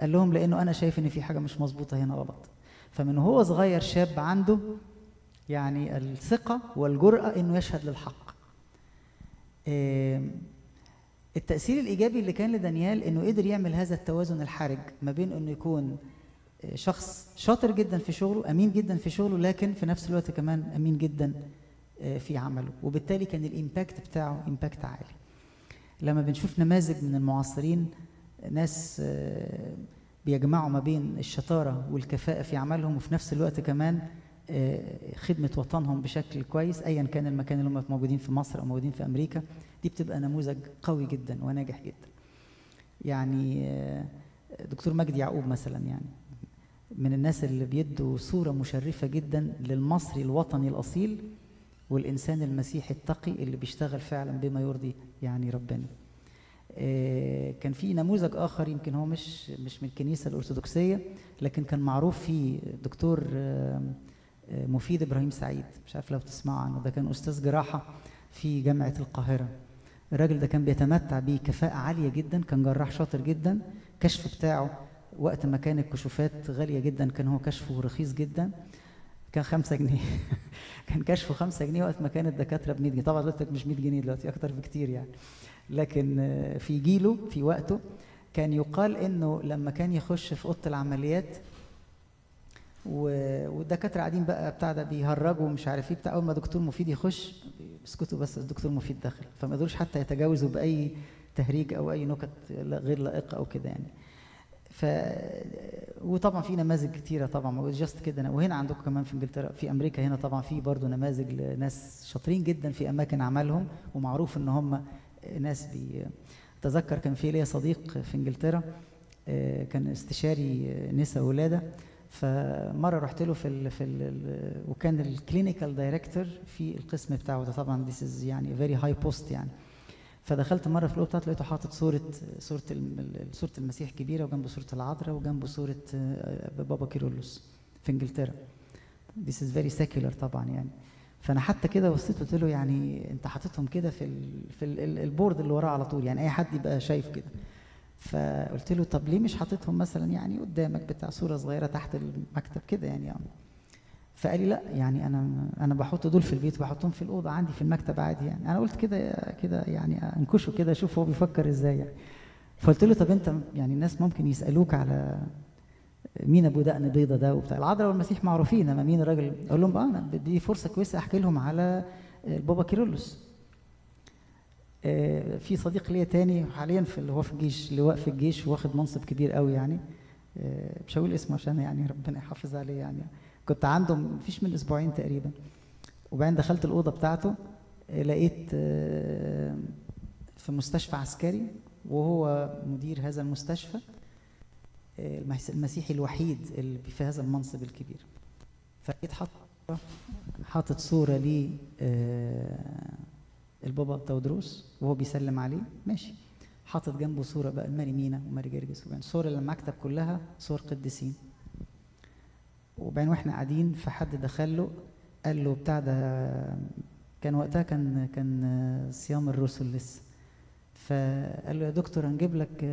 قال لهم لأنه أنا شايف إن في حاجة مش مظبوطة هنا غلط. فمن هو صغير شاب عنده يعني الثقة والجرأة إنه يشهد للحق. آم، التأثير الإيجابي اللي كان لدانيال إنه قدر يعمل هذا التوازن الحرج ما بين إنه يكون آه، شخص شاطر جدا في شغله أمين جدا في شغله لكن في نفس الوقت كمان أمين جدا في عمله. وبالتالي كان ال impact بتاعه impact عالي. لما بنشوف نماذج من المعاصرين ناس آه، بيجمعوا ما بين الشطارة والكفاءة في عملهم وفي نفس الوقت كمان آه، خدمة وطنهم بشكل كويس أيا كان المكان اللي هم موجودين في مصر أو موجودين في أمريكا دي بتبقى نموذج قوي جدا وناجح جدا. يعني آه، دكتور مجدي يعقوب مثلا يعني من الناس اللي بيدوا صورة مشرفة جدا للمصري الوطني الأصيل والإنسان المسيحي التقي اللي بيشتغل فعلا بما يرضي يعني ربنا. آه، كان في نموذج آخر يمكن هو مش مش من الكنيسة الأرثوذكسية لكن كان معروف فيه دكتور آه، مفيد إبراهيم سعيد. مش عارف لو تسمعوا عنه. ده كان أستاذ جراحة في جامعة القاهرة. الراجل ده كان بيتمتع بكفاءة عالية جدا كان جراح شاطر جدا. كشف بتاعه وقت ما كان الكشوفات غالية جدا كان هو كشفه رخيص جدا. كان خمسة جنيه. *laughs* كان كشفه خمسة جنيه وقت ما كان الدكاترة ب 100 جنيه. طبعا دلوقتي مش 100 جنيه دلوقتي أكتر بكتير يعني. لكن آه، في جيله في وقته كان يقال إنه لما كان يخش في أوضة العمليات والدكاترة قاعدين بقى بتاع ده بيهرجوا ومش عارف إيه بتاع أول ما دكتور مفيد يخش بيسكتوا بس الدكتور مفيد داخل. فما يقدروش حتى يتجاوزوا بأي تهريج أو أي نكت غير لائقة أو كده يعني. ف وطبعا في نماذج كتيرة طبعا just كده. وهنا عندكم كمان في انجلترا في أمريكا هنا طبعا في برضه نماذج لناس شاطرين جدا في أماكن عملهم ومعروف إن هم ناس بي اتذكر كان في ليا صديق في إنجلترا آه، كان استشاري نساء ولادة. فمرة رحت له في ال في ال وكان ال clinical director في القسم بتاعه ده. طبعا this is يعني very high post يعني. فدخلت مرة في الأوضة لقيته حاطط صورة صورة صورة المسيح كبيرة وجنبه صورة العذراء وجنبه صورة آه، بابا كيرلس في إنجلترا. This is very secular طبعا يعني. فأنا حتى كده بصيت قلت له يعني أنت حاططهم كده في ال في ال ال- ال board اللي وراه على طول يعني أي حد يبقى شايف كده. فقلت له طب ليه مش حاططهم مثلا يعني قدامك بتاع صورة صغيرة تحت المكتب كده يعني, يعني؟ فقال لي لا يعني أنا أنا بحط دول في البيت وبحطهم في الأوضة عندي في المكتب عادي يعني. أنا قلت كده كده يعني أنكشه كده أشوف هو بيفكر إزاي يعني. فقلت له طب أنت يعني الناس ممكن يسألوك على مين أبو دقن بيضه ده وبتاع. العذراء والمسيح معروفين أما مين الراجل؟ أقول لهم آه أنا دي فرصة كويسة أحكي لهم على البابا كيرلس. آه، في صديق ليا تاني حاليا في اللي هو في الجيش لواء في الجيش واخد منصب كبير قوي يعني. آه، مش هقول اسمه عشان يعني ربنا يحافظ عليه يعني. كنت عنده مفيش من أسبوعين تقريبا. وبعدين دخلت الأوضة بتاعته آه، لقيت آه، في مستشفى عسكري وهو مدير هذا المستشفى آه، المس- المسيحي الوحيد اللي في هذا المنصب الكبير. فلقيت حاطط حاطط صورة آه، البابا تودروس وهو بيسلم عليه. ماشي. حاطط جنبه صورة بقى ماري مينا وماري جرجس. وبعدين صور المكتب كلها صور قديسين. وبعدين وإحنا قاعدين فحد دخل له قال له بتاع ده كان وقتها كان كان صيام الرسل لسه. فقال له يا دكتور هنجيب لك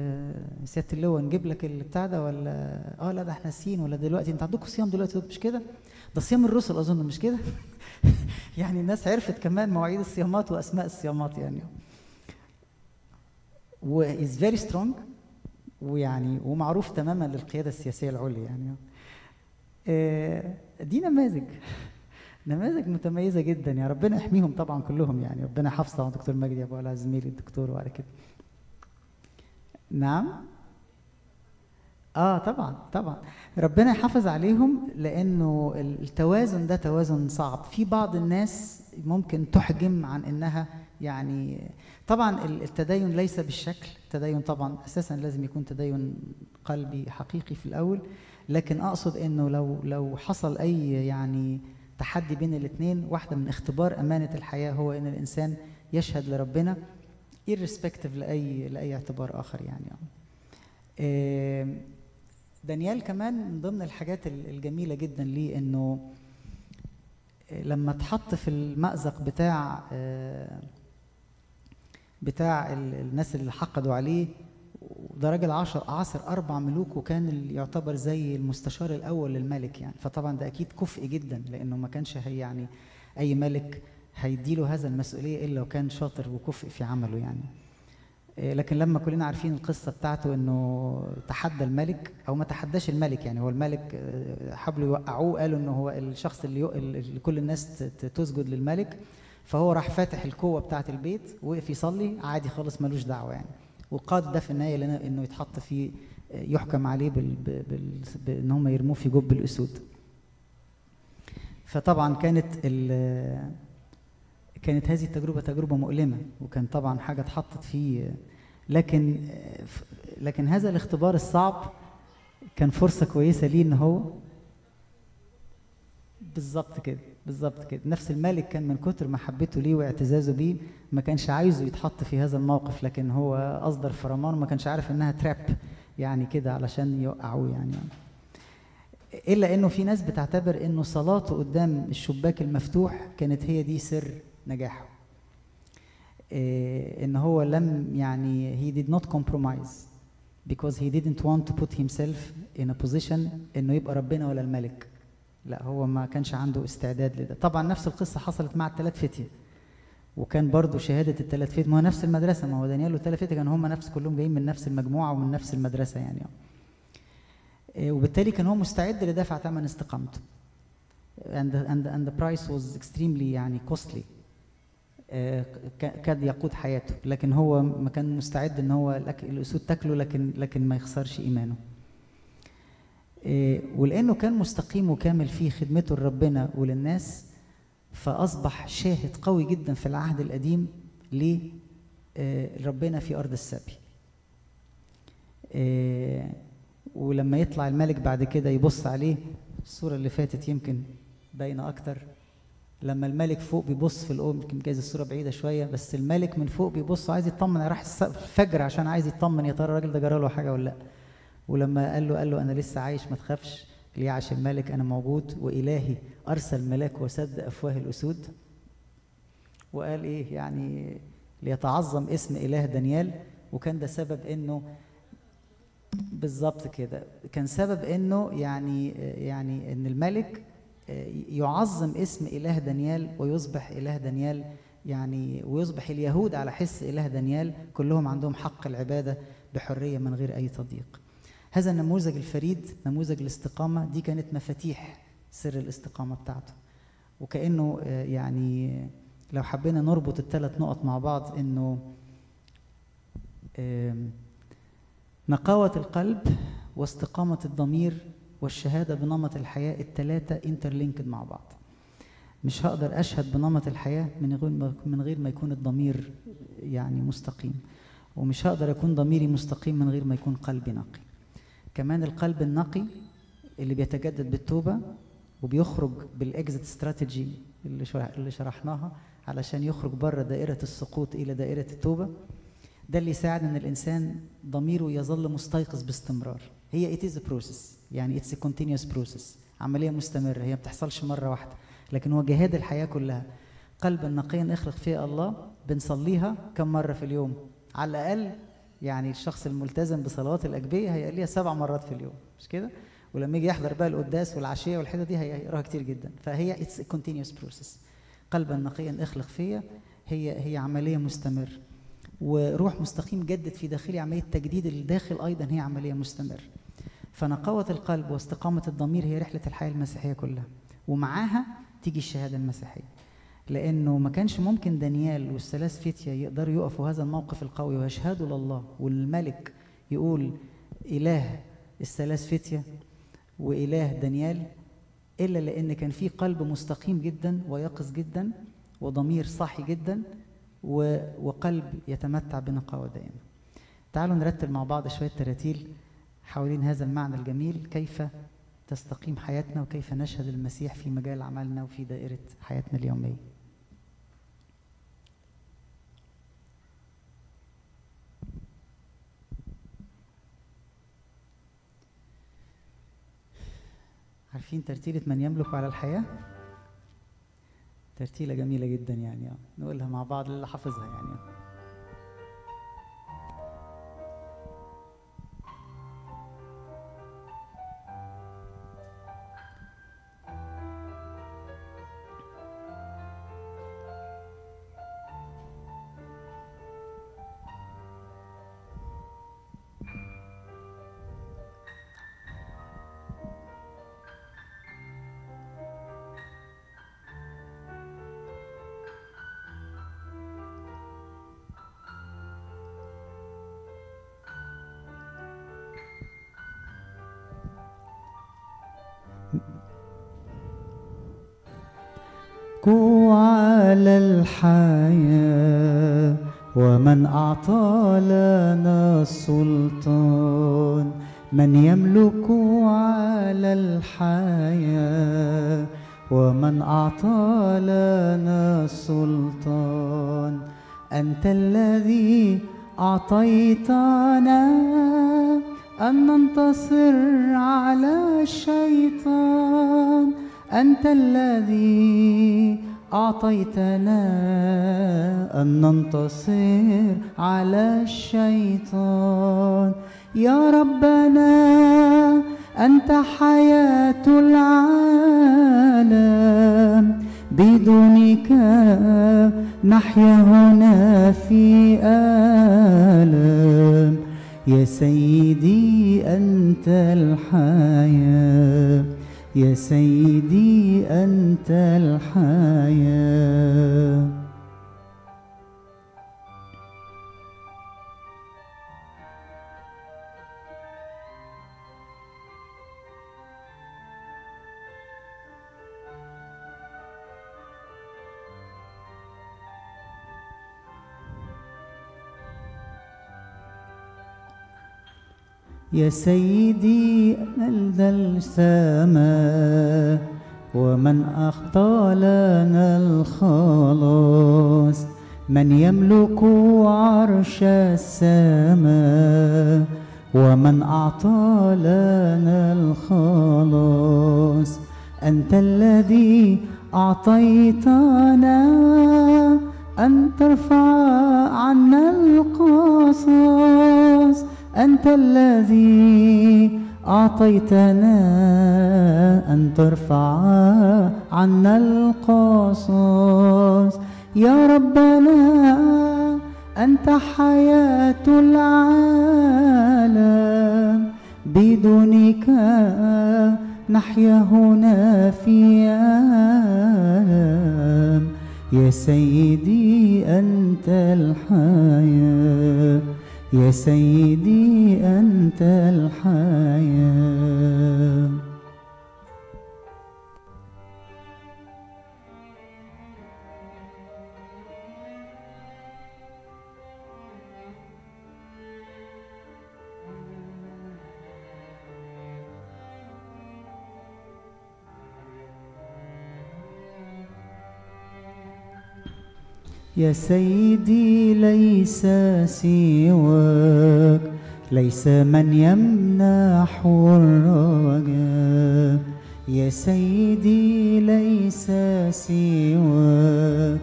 سيادة اللواء نجيب لك البتاع ده ولا؟ آه لا ده إحنا ناسيين ولا دلوقتي؟ انت عندكم صيام دلوقتي؟ مش كده؟ ده صيام الرسل أظن مش كده؟ *laughs* يعني الناس عرفت كمان مواعيد الصيامات وأسماء الصيامات يعني. و is very strong ويعني ومعروف تماما للقيادة السياسية العليا يعني. دي نماذج. *laughs* نماذج متميزة جدا. يا ربنا يحميهم طبعا كلهم يعني. ربنا يحفظ طبعا دكتور مجدي أبو علاء زميلي الدكتور وعلى كده. نعم؟ آه طبعا طبعا. ربنا يحافظ عليهم لأنه التوازن ده توازن صعب. في بعض الناس ممكن تحجم عن إنها يعني طبعا ال- التدين ليس بالشكل. التدين طبعا أساسا لازم يكون تدين قلبي حقيقي في الأول. لكن أقصد إنه لو لو حصل أي يعني تحدي بين الاثنين واحدة من اختبار أمانة الحياة هو إن الإنسان يشهد لربنا irrespective لأي لأي اعتبار آخر يعني. آم، دانيال كمان من ضمن الحاجات ال- الجميلة جدا ليه إنه لما اتحط في المأزق بتاع آه، بتاع ال- الناس اللي حقدوا عليه ده راجل عشر عاصر أربع ملوك وكان يعتبر زي المستشار الأول للملك يعني. فطبعا ده أكيد كفء جدا لأنه ما كانش هي يعني أي ملك هيديله هذا المسؤولية إلا لو كان شاطر وكفء في عمله يعني. إيه، لكن لما كلنا عارفين القصة بتاعته إنه تحدى الملك أو ما تحداش الملك يعني هو الملك آه، حاولوا يوقعوه قالوا إنه هو الشخص اللي, كل الناس تسجد للملك. فهو راح فاتح الكوه بتاعة البيت وقف يصلي عادي خالص ملوش دعوة يعني. وقاد ده في النهاية لنا إنه يتحط في يحكم عليه بال بال بان هم يرموه في جب الأسود. فطبعا كانت كانت هذه التجربة تجربة مؤلمة وكان طبعا حاجة اتحطت فيه لكن لكن هذا الاختبار الصعب كان فرصة كويسة ليه إن هو بالظبط كده. بالظبط كده. نفس الملك كان من كتر محبته ليه واعتزازه بيه ما كانش عايزه يتحط في هذا الموقف لكن هو أصدر فرمان وما كانش عارف إنها تراب يعني كده علشان يوقعوه يعني. إلا إنه في ناس بتعتبر إنه صلاته قدام الشباك المفتوح كانت هي دي سر نجاحه. إيه إن هو لم يعني he did not compromise because he didn't want to put himself in a position إنه يبقى ربنا ولا الملك. لا هو ما كانش عنده استعداد لده. طبعا نفس القصة حصلت مع الثلاث فتية وكان برضو شهادة الثلاث فتية ما هو نفس المدرسة ما هو دانيال والثلاث فتية كانوا هم نفس كلهم جايين من نفس المجموعة ومن نفس المدرسة يعني. إيه، وبالتالي كان هو مستعد لدفع ثمن استقامته. And the, and the, and the price was extremely يعني costly. آه، كاد يقود حياته. لكن هو ما كان مستعد إن هو الأسود تاكله لكن لكن ما يخسرش إيمانه. ولأنه كان مستقيم وكامل في خدمته لربنا وللناس فأصبح شاهد قوي جدا في العهد القديم لربنا في أرض السبي. آه، ولما يطلع الملك بعد كده يبص عليه الصورة اللي فاتت يمكن باينة أكتر. لما الملك فوق بيبص في الأم يمكن جايز الصورة بعيدة شوية بس الملك من فوق بيبص عايز يطمن راح الفجر عشان عايز يطمن يا ترى الراجل ده جرى له حاجة ولا لأ. ولما قال له قال له أنا لسه عايش ما تخافش ليعش الملك أنا موجود وإلهي أرسل ملاك وسد أفواه الأسود. وقال إيه؟ يعني ليتعظم اسم إله دانيال. وكان ده سبب إنه بالظبط كده كان سبب إنه يعني يعني إن الملك يعظم اسم إله دانيال ويصبح إله دانيال. يعني ويصبح اليهود على حس إله دانيال كلهم عندهم حق العبادة بحرية من غير أي تضييق. هذا النموذج الفريد نموذج الاستقامة دي كانت مفاتيح سر الاستقامة بتاعته. وكأنه آه، يعني لو حبينا نربط الثلاث نقط مع بعض آم، نقاوة القلب واستقامة الضمير والشهادة بنمط الحياة التلاتة انترلينكد مع بعض. مش هقدر أشهد بنمط الحياة من غير من غير ما يكون الضمير يعني مستقيم. ومش هقدر أكون ضميري مستقيم من غير ما يكون قلبي نقي. كمان القلب النقي اللي بيتجدد بالتوبة وبيخرج بالاكزit استراتيجي اللي اللي شرحناها علشان يخرج بره دائرة السقوط إلى دائرة التوبة. ده اللي يساعد إن الإنسان ضميره يظل مستيقظ باستمرار. هي it is a process. يعني it's a continuous process. عملية مستمرة. هي ما بتحصلش مرة واحدة. لكن هو جهاد الحياة كلها. قلب نقيا اخلق فيه الله. بنصليها كم مرة في اليوم؟ على الأقل يعني الشخص الملتزم بصلوات الاجبيه هيقليها سبع مرات في اليوم مش كده؟ ولما يجي يحضر بقى القداس والعشية والحتة دي هيقراها كتير جدا. فهي a continuous process. قلبا نقيا اخلق فيا. هي هي عملية مستمره وروح مستقيم جدد في داخلي عملية تجديد الداخل أيضا هي عملية مستمره فنقاوة القلب واستقامة الضمير هي رحلة الحياة المسيحية كلها. ومعاها تيجي الشهادة المسيحية. لأنه ما كانش ممكن دانيال والثلاث فتيه يقدروا يقفوا هذا الموقف القوي ويشهدوا لله والملك يقول إله الثلاث فتيه وإله دانيال إلا لأن كان في قلب مستقيم جدا ويقظ جدا وضمير صاحي جدا وقلب يتمتع بنقاوة دائمة تعالوا نرتب مع بعض شوية تراتيل حوالين هذا المعنى الجميل كيف تستقيم حياتنا وكيف نشهد المسيح في مجال عملنا وفي دائرة حياتنا اليومية. عارفين ترتيلة من يملك على الحياة؟ ترتيلة جميلة جدا يعني. نقولها مع بعض اللي حافظها يعني كو على الحياة ومن أعطى لنا السلطان من يملك على الحياة ومن أعطى لنا السلطان أنت الذي أعطيتنا أن ننتصر على الشيطان. أنت الذي أعطيتنا أن ننتصر على الشيطان. يا ربنا أنت حياة العالم. بدونك نحيا هنا في آلام. يا سيدي أنت الحياة. يا سيدي أنت الحياة. يا سيدي ألد السماء ومن أخطى لنا الخلاص من يملك عرش السماء ومن أعطى لنا الخلاص أنت الذي أعطيتنا أن ترفع عنا القصاص. أنت الذي أعطيتنا أن ترفع عنا القصاص. يا ربنا أنت حياة العالم. بدونك نحيا هنا في آلام يا سيدي أنت الحياة. يا سيدي أنت الحياة. يا سيدي ليس سواك ليس من يمنح الرجاء. يا سيدي ليس سواك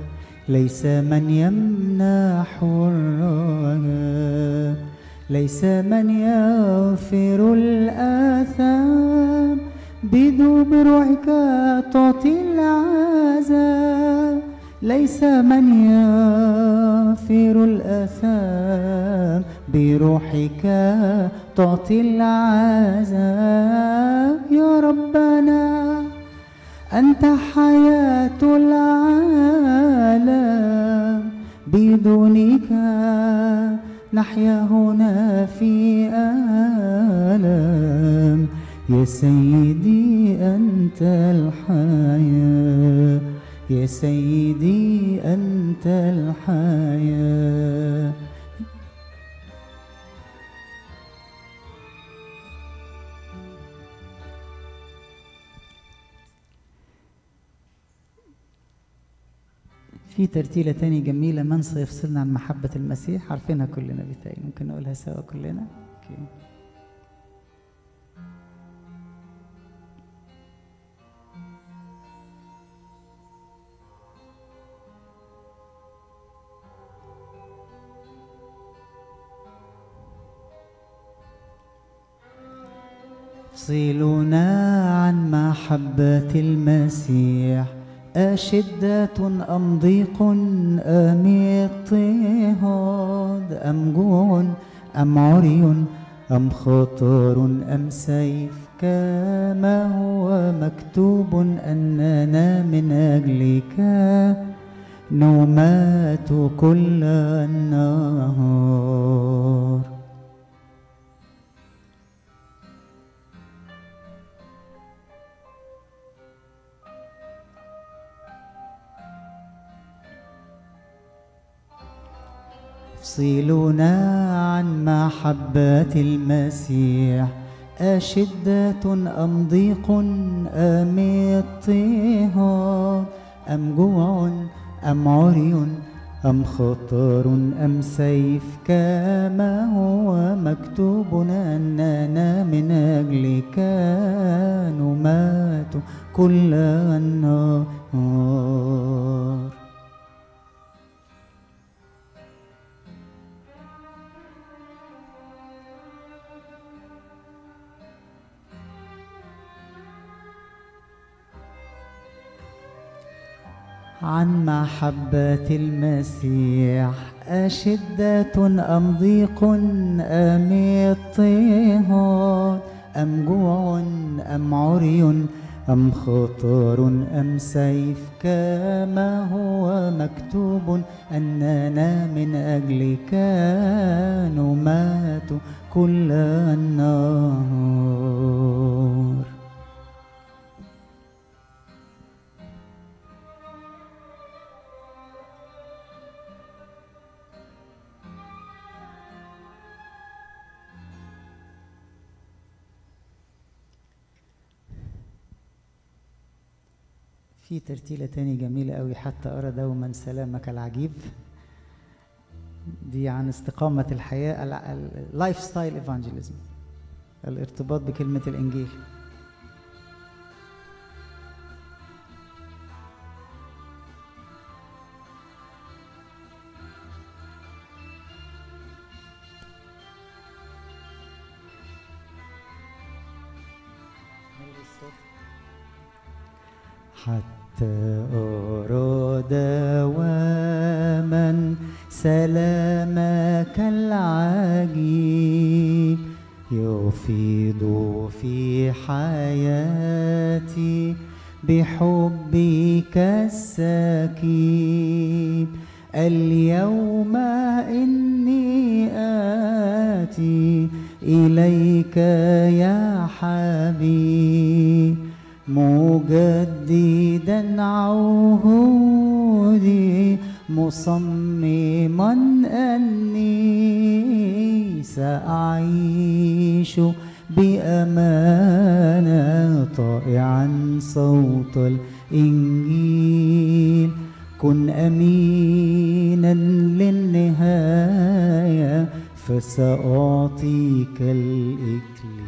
ليس من يمنح الرجاء. ليس من يغفر الآثام بروحك تعطي العذاب ليس من يغفر الآثام بروحك تعطي العذاب يا ربنا. أنت حياة العالم بدونك نحيا هنا في آلام. يا سيدي أنت الحياة يا سيدي أنت الحياة. في ترتيلة تاني جميلة من سيفصلنا عن محبة المسيح؟ عارفينها كلنا بتاعي ممكن نقولها سوا كلنا؟ أوكي. فصلنا عن محبة المسيح. أشدة أم ضيق أم اضطهاد أم جوع أم عري أم خطر أم سيف؟ كما هو مكتوب أننا من أجلك نمات كل النهار. يفصلنا عن محبة المسيح. أشدة أم ضيق أم اضطهاد أم جوع أم عري أم خطر أم سيف؟ كما هو مكتوب أننا من أجلك نمات كل النهار. عن محبة المسيح أشدة أم ضيق أم اضطهاد أم جوع أم عري أم خطر أم سيف؟ كما هو مكتوب أننا من أجلك نمات كل النهار. في ترتيلة تاني جميلة قوي حتى أرى دوما سلامك العجيب. دي عن استقامة الحياة ال lifestyle evangelism الارتباط بكلمة الإنجيل. حتى أرى دواما سلامك العجيب يفيض في حياتي بحبك السكيب اليوم إني آتي إليك يا حبيب مجددا عهودي مصمما أني سأعيش بأمانة طائعا صوت الإنجيل. كن أمينا للنهاية فسأعطيك الإكليل.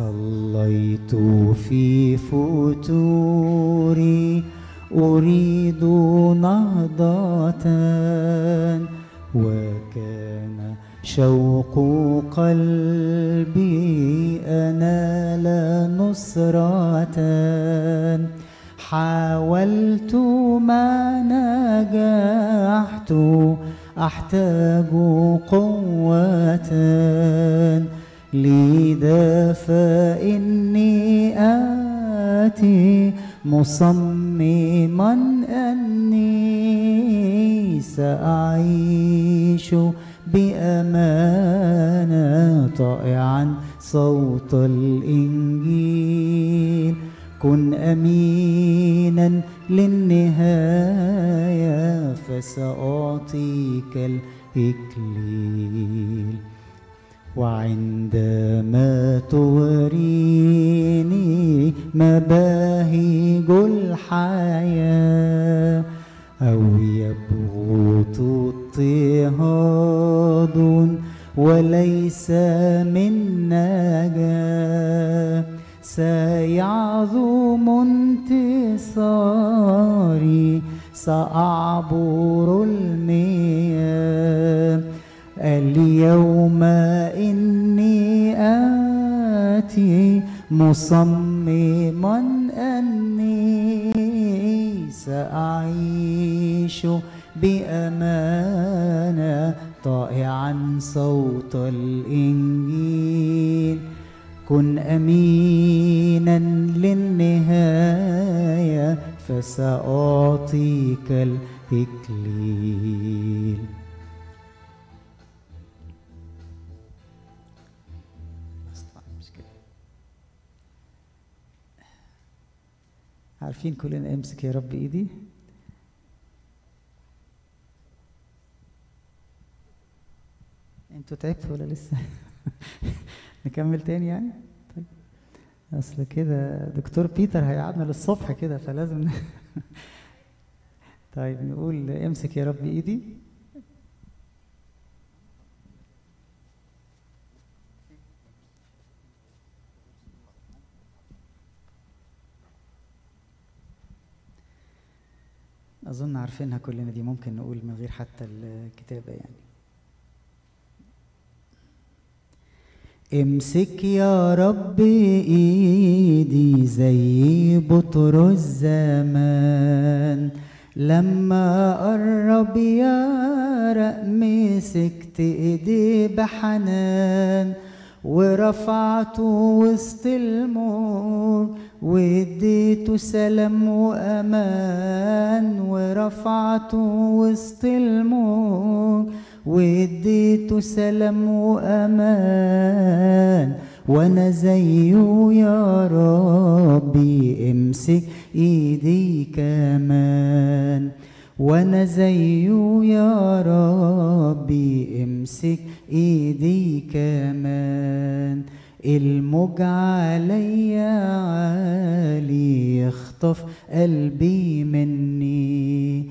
صليت في فتوري أريد نهضة وكان شوق قلبي أنال نصرة. حاولت ما نجحت أحتاج قوة. لذا فإني آتي مصمما أني سأعيش بأمانة طائعا. صوت الإنجيل كن أمينا للنهاية فسأعطيك الإكليل. وعندما توريني مباهج الحياة أو يبغوت اضطهاد وليس من نجاة سيعظم انتصاري سأعبر المياه اليوم إني آتي مصمما أني سأعيش بأمانة طائعا صوت الإنجيل. كن أمينا للنهاية فسأعطيك الإكليل عارفين كلنا امسك يا رب ايدي. أنتوا تعبتوا ولا لسه؟ *laughs* نكمل تاني يعني؟ طيب. اصل كده دكتور بيتر هيقعدنا للصبح كده فلازم *laughs* طيب نقول امسك يا رب ايدي. أظن عارفينها كلنا دي ممكن نقول من غير حتى الكتابة يعني. امسك يا رب إيدي زي بطر الزمان. لما قرب يارق مسكت إيدي بحنان. ورفعته وسط الموج واديته سلام وأمان ورفعته وسط الموج. واديته سلام وأمان وأنا زيه يا ربي امسك إيدي كمان. وأنا زيه يا ربي امسك إيدي كمان. الموج عليا عالي يخطف قلبي مني.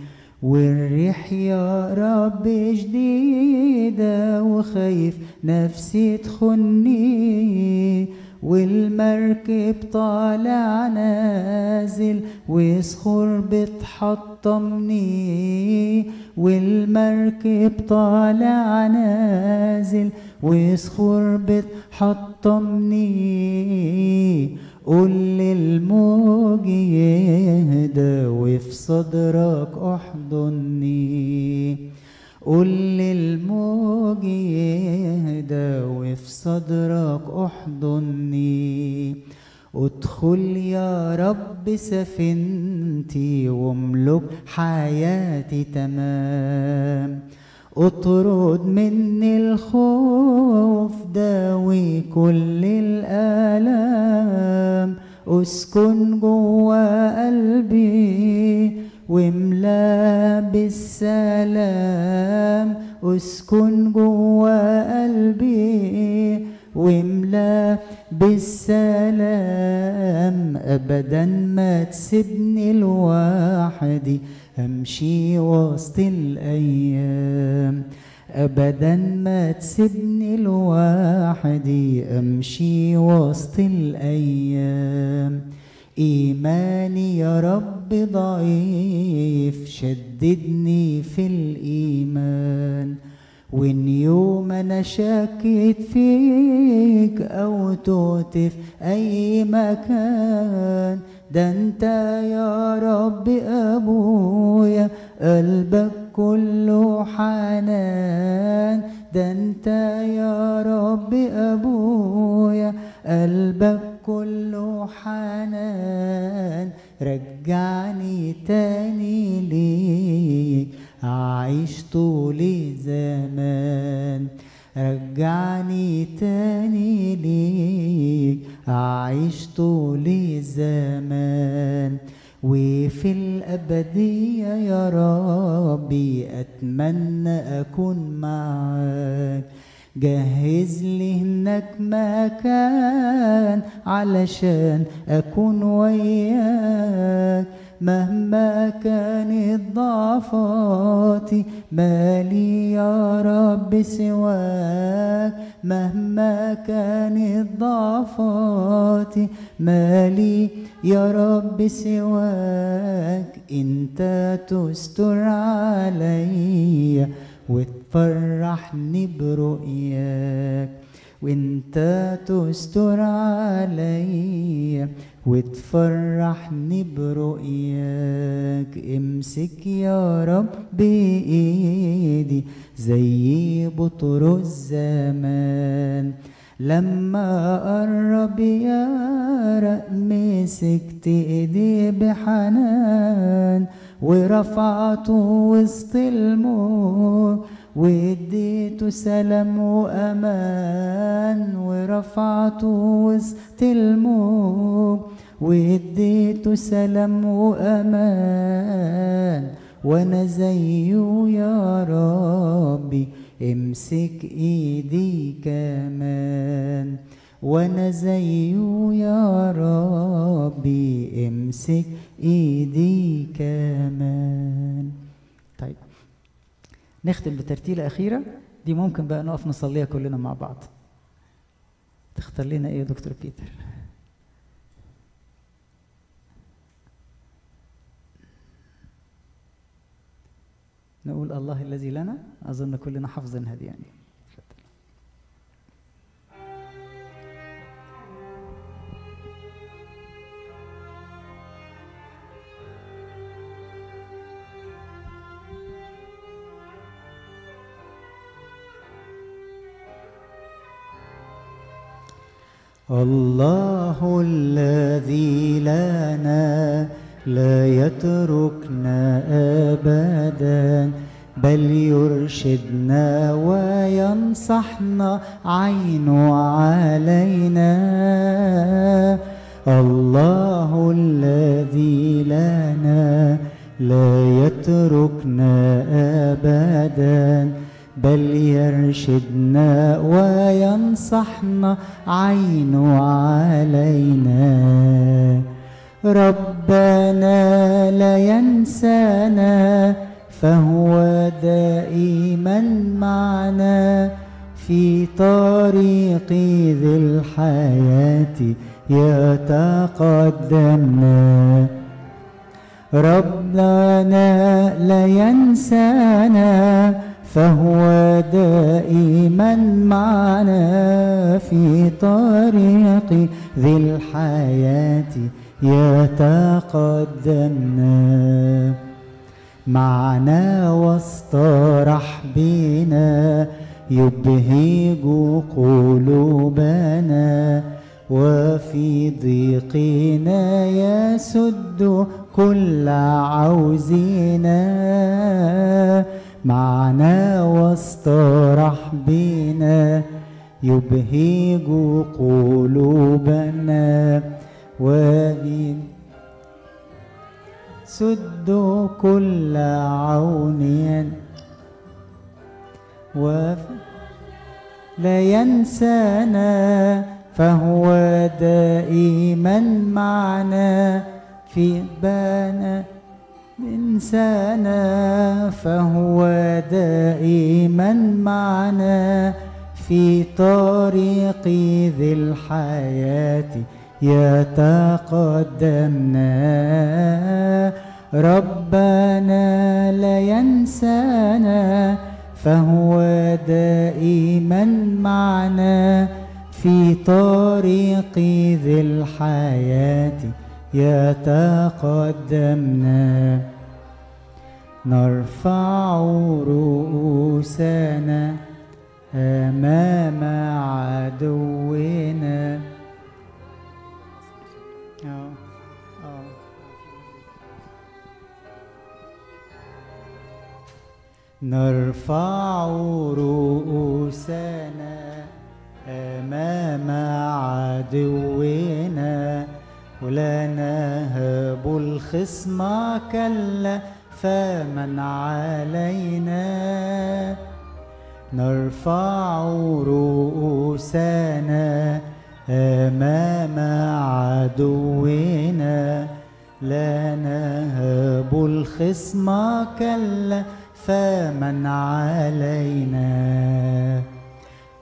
والريح يا رب جديدة وخايف نفسي تخني. والمركب طالع نازل وصخور بتحطمني. والمركب طالع نازل وصخور بتحطمني قول للموج يهدى وفي صدرك أحضني. قول للموج يهدى وفي صدرك أحضني. ادخل يا رب سفينتي واملك حياتي تمام. اطرد مني الخوف داوي كل الآلام. اسكن جوا قلبي واملأ بالسلام. اسكن جوا قلبي واملا بالسلام. ابدا ما تسيبني لوحدي أمشي وسط الأيام. ابدا ما تسيبني لوحدي أمشي وسط الأيام. إيماني يا رب ضعيف شددني في الإيمان. وإن يوم أنا شكيت فيك أو تهت في أي مكان ده أنت يا رب أبويا قلبك كله حنان ده أنت يا رب أبويا قلبك كله حنان. رجعني تاني ليك أعيش طول زمان رجعني تاني ليك. أعيش طول زمان وفي الأبدية يا ربي أتمنى أكون معاك. جهز لي هناك مكان علشان أكون وياك. مهما كانت ضعفاتي مالي يا رب سواك. مهما كانت ضعفاتي مالي يا رب سواك. إنت تستر عليا وتفرحني برؤياك. وإنت تستر عليا وتفرحني برؤياك امسك يا رب بايدي زي بطرس زمان لما قرب يا رب مسكت ايدي بحنان ورفعته وسط الموت واديته سلام وأمان ورفعته وسط الموج واديته سلام وأمان وأنا زيه يا ربي امسك إيدي كمان وأنا زيه يا ربي امسك إيدي كمان. طيب نختم بترتيلة أخيرة. دي ممكن بقى نقف نصليها كلنا مع بعض. تختار لنا إيه يا دكتور بيتر؟ نقول الله الذي لنا أظن كلنا حافظين هذه يعني. الله الذي لنا لا يتركنا ابدا بل يرشدنا وينصحنا عينه علينا. الله الذي لنا لا يتركنا ابدا بل يرشدنا وينصحنا عينه علينا. ربنا لا ينسانا فهو دائما معنا في طريق ذي الحياة يتقدمنا. ربنا لا ينسانا فهو دائما معنا في طريق ذي الحياة يتقدمنا معنا وسط رحبنا يبهج قلوبنا. وفي ضيقنا يسد كل عوزنا. معنا واستراح بنا يبهج قلوبنا. وإن سد كل عون لا ينسانا فهو دائما معنا. في بانا إنسانا فهو دائما معنا. في طريق ذي الحياة يتقدمنا ربنا لا ينسانا فهو دائما معنا في طريق ذي الحياة. يتقدمنا نرفع رؤوسنا أمام عدونا. نرفع رؤوسنا أمام عدونا ولا نهب الخصم كلا فمن علينا. نرفع رؤوسنا أمام عدونا لا نهب الخصم كلا فمن علينا.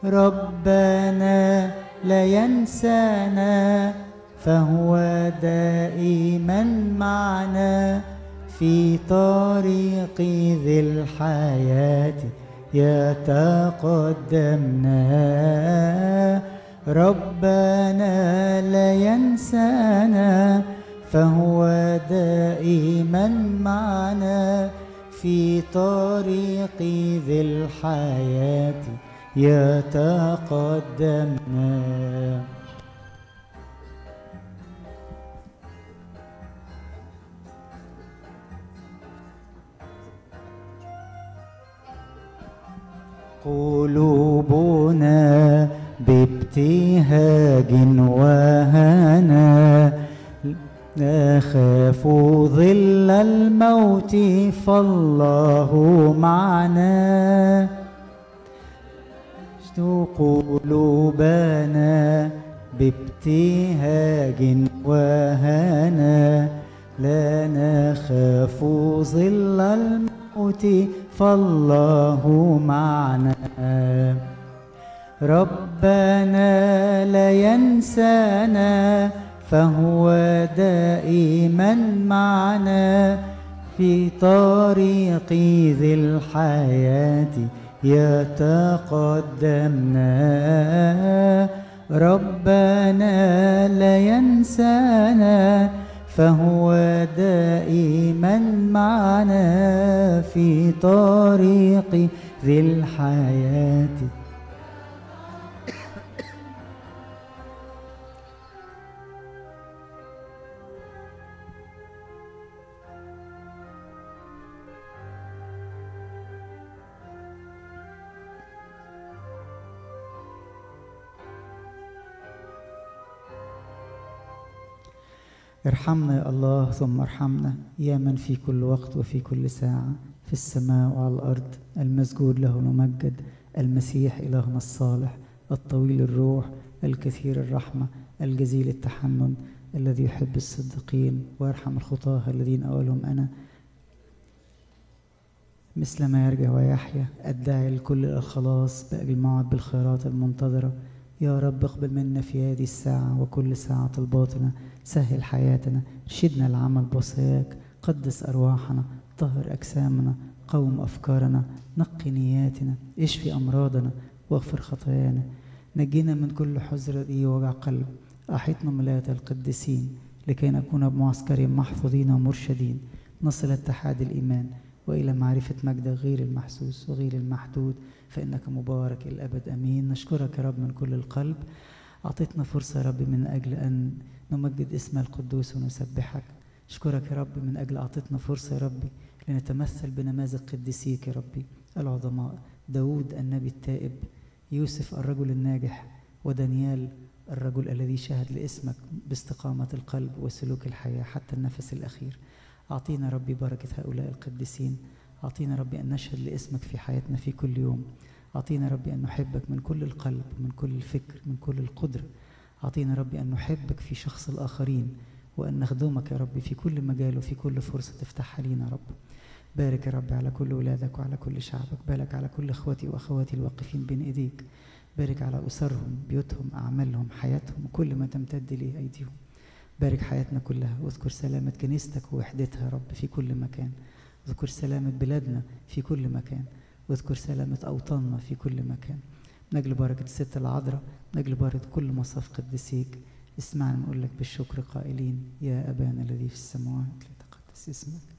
ربنا لا ينسانا فهو دائما معنا في طريق ذي الحياة يتقدمنا. ربنا لا ينسانا فهو دائما معنا في طريق ذي الحياة يتقدمنا قلوبنا بابتهاج وهنا نخاف ظل الموت فالله معنا. قلوبنا بابتهاج وهنا. لا نخاف ظل الموت فالله معنا. ربنا لا ينسانا فهو دائما معنا في طريق ذي الحياة يتقدمنا. ربنا لا ينسانا فهو دائما معنا في طريق ذي الحياة ارحمنا يا الله ثم ارحمنا. يا من في كل وقت وفي كل ساعة في السماء وعلى الأرض المسجود له الممجد المسيح إلهنا الصالح الطويل الروح الكثير الرحمة الجزيل التحنن الذي يحب الصديقين ويرحم الخطاة الذين أولهم أنا. مثل ما يرجع ويحيا أدعي الكل الخلاص بأجل موعد بالخيرات المنتظرة. يا رب اقبل منا في هذه الساعة وكل ساعة الباطنة سهل حياتنا ارشدنا العمل بوصاياك قدس أرواحنا طهر أجسامنا قوم أفكارنا نقي نياتنا اشفي أمراضنا واغفر خطايانا. نجينا من كل حزن ووجع قلب. أحيطنا ملاية القديسين لكي نكون بمعسكر محفوظين ومرشدين. نصل اتحاد الإيمان. وإلى معرفة مجدك غير المحسوس وغير المحدود فإنك مبارك الأبد. أمين. نشكرك يا رب من كل القلب. أعطيتنا فرصة يا رب من أجل أن نمجد اسم القدوس ونسبحك. أشكرك يا رب من أجل أعطيتنا فرصة يا ربي لنتمثل بنماذج قديسيك يا ربي العظماء داود النبي التائب يوسف الرجل الناجح ودانيال الرجل الذي شهد لاسمك باستقامة القلب وسلوك الحياة حتى النفس الأخير. أعطينا ربي بركة هؤلاء القديسين. أعطينا ربي أن نشهد لاسمك في حياتنا في كل يوم. أعطينا ربي أن نحبك من كل القلب من كل الفكر من كل القدرة. أعطينا ربي أن نحبك في شخص الآخرين وأن نخدمك يا ربي في كل مجال وفي كل فرصة تفتحها لينا يا رب. بارك يا رب على كل ولادك وعلى كل شعبك. بارك على كل اخواتي وأخواتي الواقفين بين إيديك. بارك على أسرهم بيوتهم أعمالهم حياتهم وكل ما تمتد إليه أيديهم. بارك حياتنا كلها. واذكر سلامة كنيستك ووحدتها يا رب في كل مكان. اذكر سلامة بلادنا في كل مكان. واذكر سلامة أوطاننا في كل مكان. نجل بركة الست العذراء نجل بركة كل مصاف قدسيك اسمعنا نقول لك بالشكر قائلين يا أبانا الذي في السماوات ليتقدس اسمك.